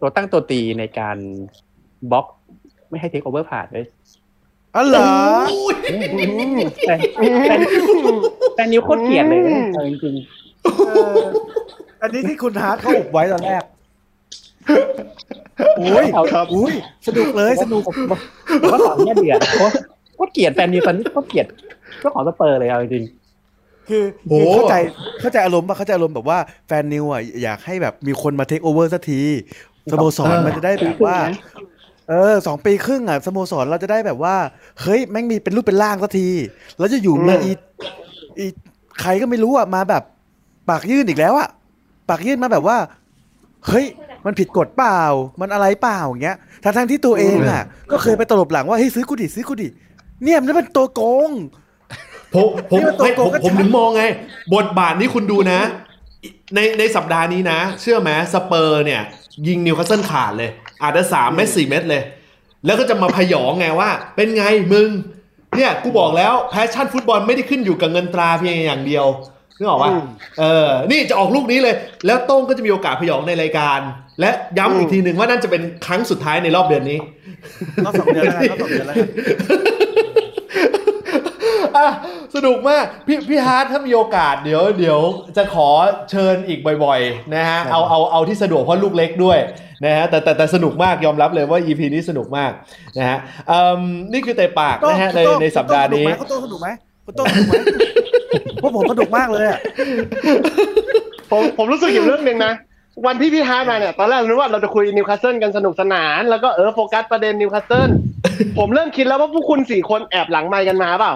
ตัวตั้งตัวตีในการบล็อก ไม่ให้เทคโอเวอร์ผ่านเลยอ๋อเหรอแต่แต่แต่นิวโคตรเกลียดเลยเอาจริงเอออันนี้ที่คุณฮาร์ดเขาอุบไว้ตอนแรกอุ้ยเอาครับอุ้ยสนุกเลยสนุกผมว่าตอนเนี้ยเดือดโคตรโคตรเกลียดแฟนนิวตอนนี้โคตรเกลียดเจ้าของสเปอร์เลยเอาจริง คือโอ้คือเข้าใจเข้าใจอารมณ์ป่ะเข้าใจอารมณ์แบบว่าแฟนนิวอะอยากให้แบบมีคนมาเทคโอเวอร์สักทีสโมสรมันจะได้แบบว่า เออสองปีครึ่งอะสโมสรเราจะได้แบบว่าเฮ้ยแม่งมีเป็นรูปเป็นร่างสักที แล้วจะอยู่มาอีอีใครก็ไม่รู้อะมาแบบ ปากยื่นอีกแล้วอะปากยื่นมาแบบว่า เฮ้ย มันผิดกฎเปล่า มันอะไรเปล่าอย่างเงี้ยทั้งทั้งๆที่ตัวเองอะ ก็เคยไปตลบหลังว่าเฮ้ยซื้อกูดิซื้อกูดิเนี่ยมันเป็นตัวโกง ผมผมนี่มันตัวไม่โกผงมก็ผมชัดถึงมองไง บทบาทนี้คุณดูนะ ในในสัปดาห์นี้นะ เชื่อไหมสเปอร์เนี่ย ยิงนิวคาสเซิลขาดเลย อาจจะสามเมตรสี่เมตรเลย แล้วก็จะมาพยองไงว่า เป็นไงมึง เนี่ยกูบอกแล้วแพชชั่นฟุตบอลไม่ได้ขึ้นอยู่กับเงินตราเพียงอย่างเดียวนึกออกปะเออ นี่จะออกลูกนี้เลย แล้วโต้งก็จะมีโอกาสพยองในรายการ และย้ำอีกทีหนึ่งว่านั่นจะเป็นครั้งสุดท้ายในรอบเดือนนี้รอบสองเดือนแล้วกันรอบสองเดือนแล้วกัน อะสนุกมากพี่พี่ฮาร์ดถ้ามีโอกาสเดี๋ยวเดี๋ยวจะขอเชิญอีกบ่อยๆนะฮะเอาเอาเอาที่สะดวกเพราะลูกเล็กด้วยนะฮะแต่แต่แต่สนุกมากยอมรับเลยว่า EP นี้สนุกมากนะฮะอืมนี่คือเตะปากนะฮะในคุณโต้งในสัปดาห์นี้คุคุณโต้งสนุกไหมคุณโต้งสนุกไหมพวกผมสนุกมากเลยอะผมผมรู้สึกอยู่เรื่องหนึ่งนะ วันที่พี่ฮาร์ดมาเนี่ย ตอนแรกนึกว่าเราจะคุยนิวคาสเซิลกันสนุกสนาน แล้วก็เออโฟกัสประเด็นนิวคาสเซิลผมเริ่มคิดแล้วว่าพวกคุณสี่คนแอบหลังไมค์กันมาเปล่า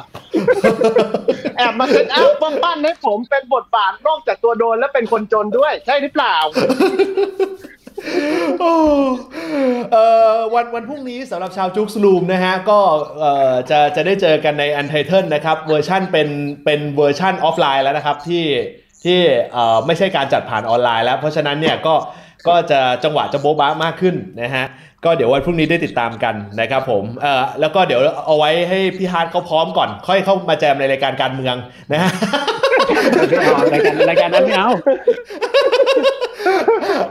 แอบมา set up ป้องปั้นให้ผมเป็นบทบาทนอกจากตัวโกงและเป็นคนจนด้วย ใช่หรือเปล่าโอ้เอ่อวันวันพรุ่งนี้สำหรับชาวจุกสลูมนะฮะ ก็เอ่อจะจะได้เจอกันใน u n t i t l e นะครับ เวอร์ชั่นเป็นเป็นเวอร์ชั่นออฟไลน์แล้วนะครับที่ ทที่เอ่อไม่ใช่การจัดผ่านออนไลน์แล้ว เพราะฉะนั้นเนี่ยก็ก็จะจังหวะจะโบ๊ะบ้ามากขึ้นนะฮะก็เดี๋ยววันพรุ่งนี้ได้ติดตามกันนะครับผมเอ่อแล้วก็เดี๋ยวเอาไว้ให้พี่ฮาร์ดเขาพร้อมก่อน ค่อยเข้ามาแจมในรายการการเมืองนะฮะไม่เอารายการรายการนั้นไม่เอา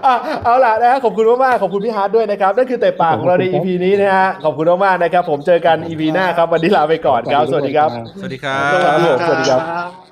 อะเอาล่ะนะฮะขอบคุณมากๆขอบคุณพี่ฮาร์ดด้วยนะครับนั่นคือเตะปากของเราใน EP นี้นะฮะขอบคุณมากๆนะครับ ผมเจอกัน EP หน้าครับวันนี้ลาไปก่อนครับสวัสดีครับ สวัสดีครัครับบผมสวัสดีครับครับ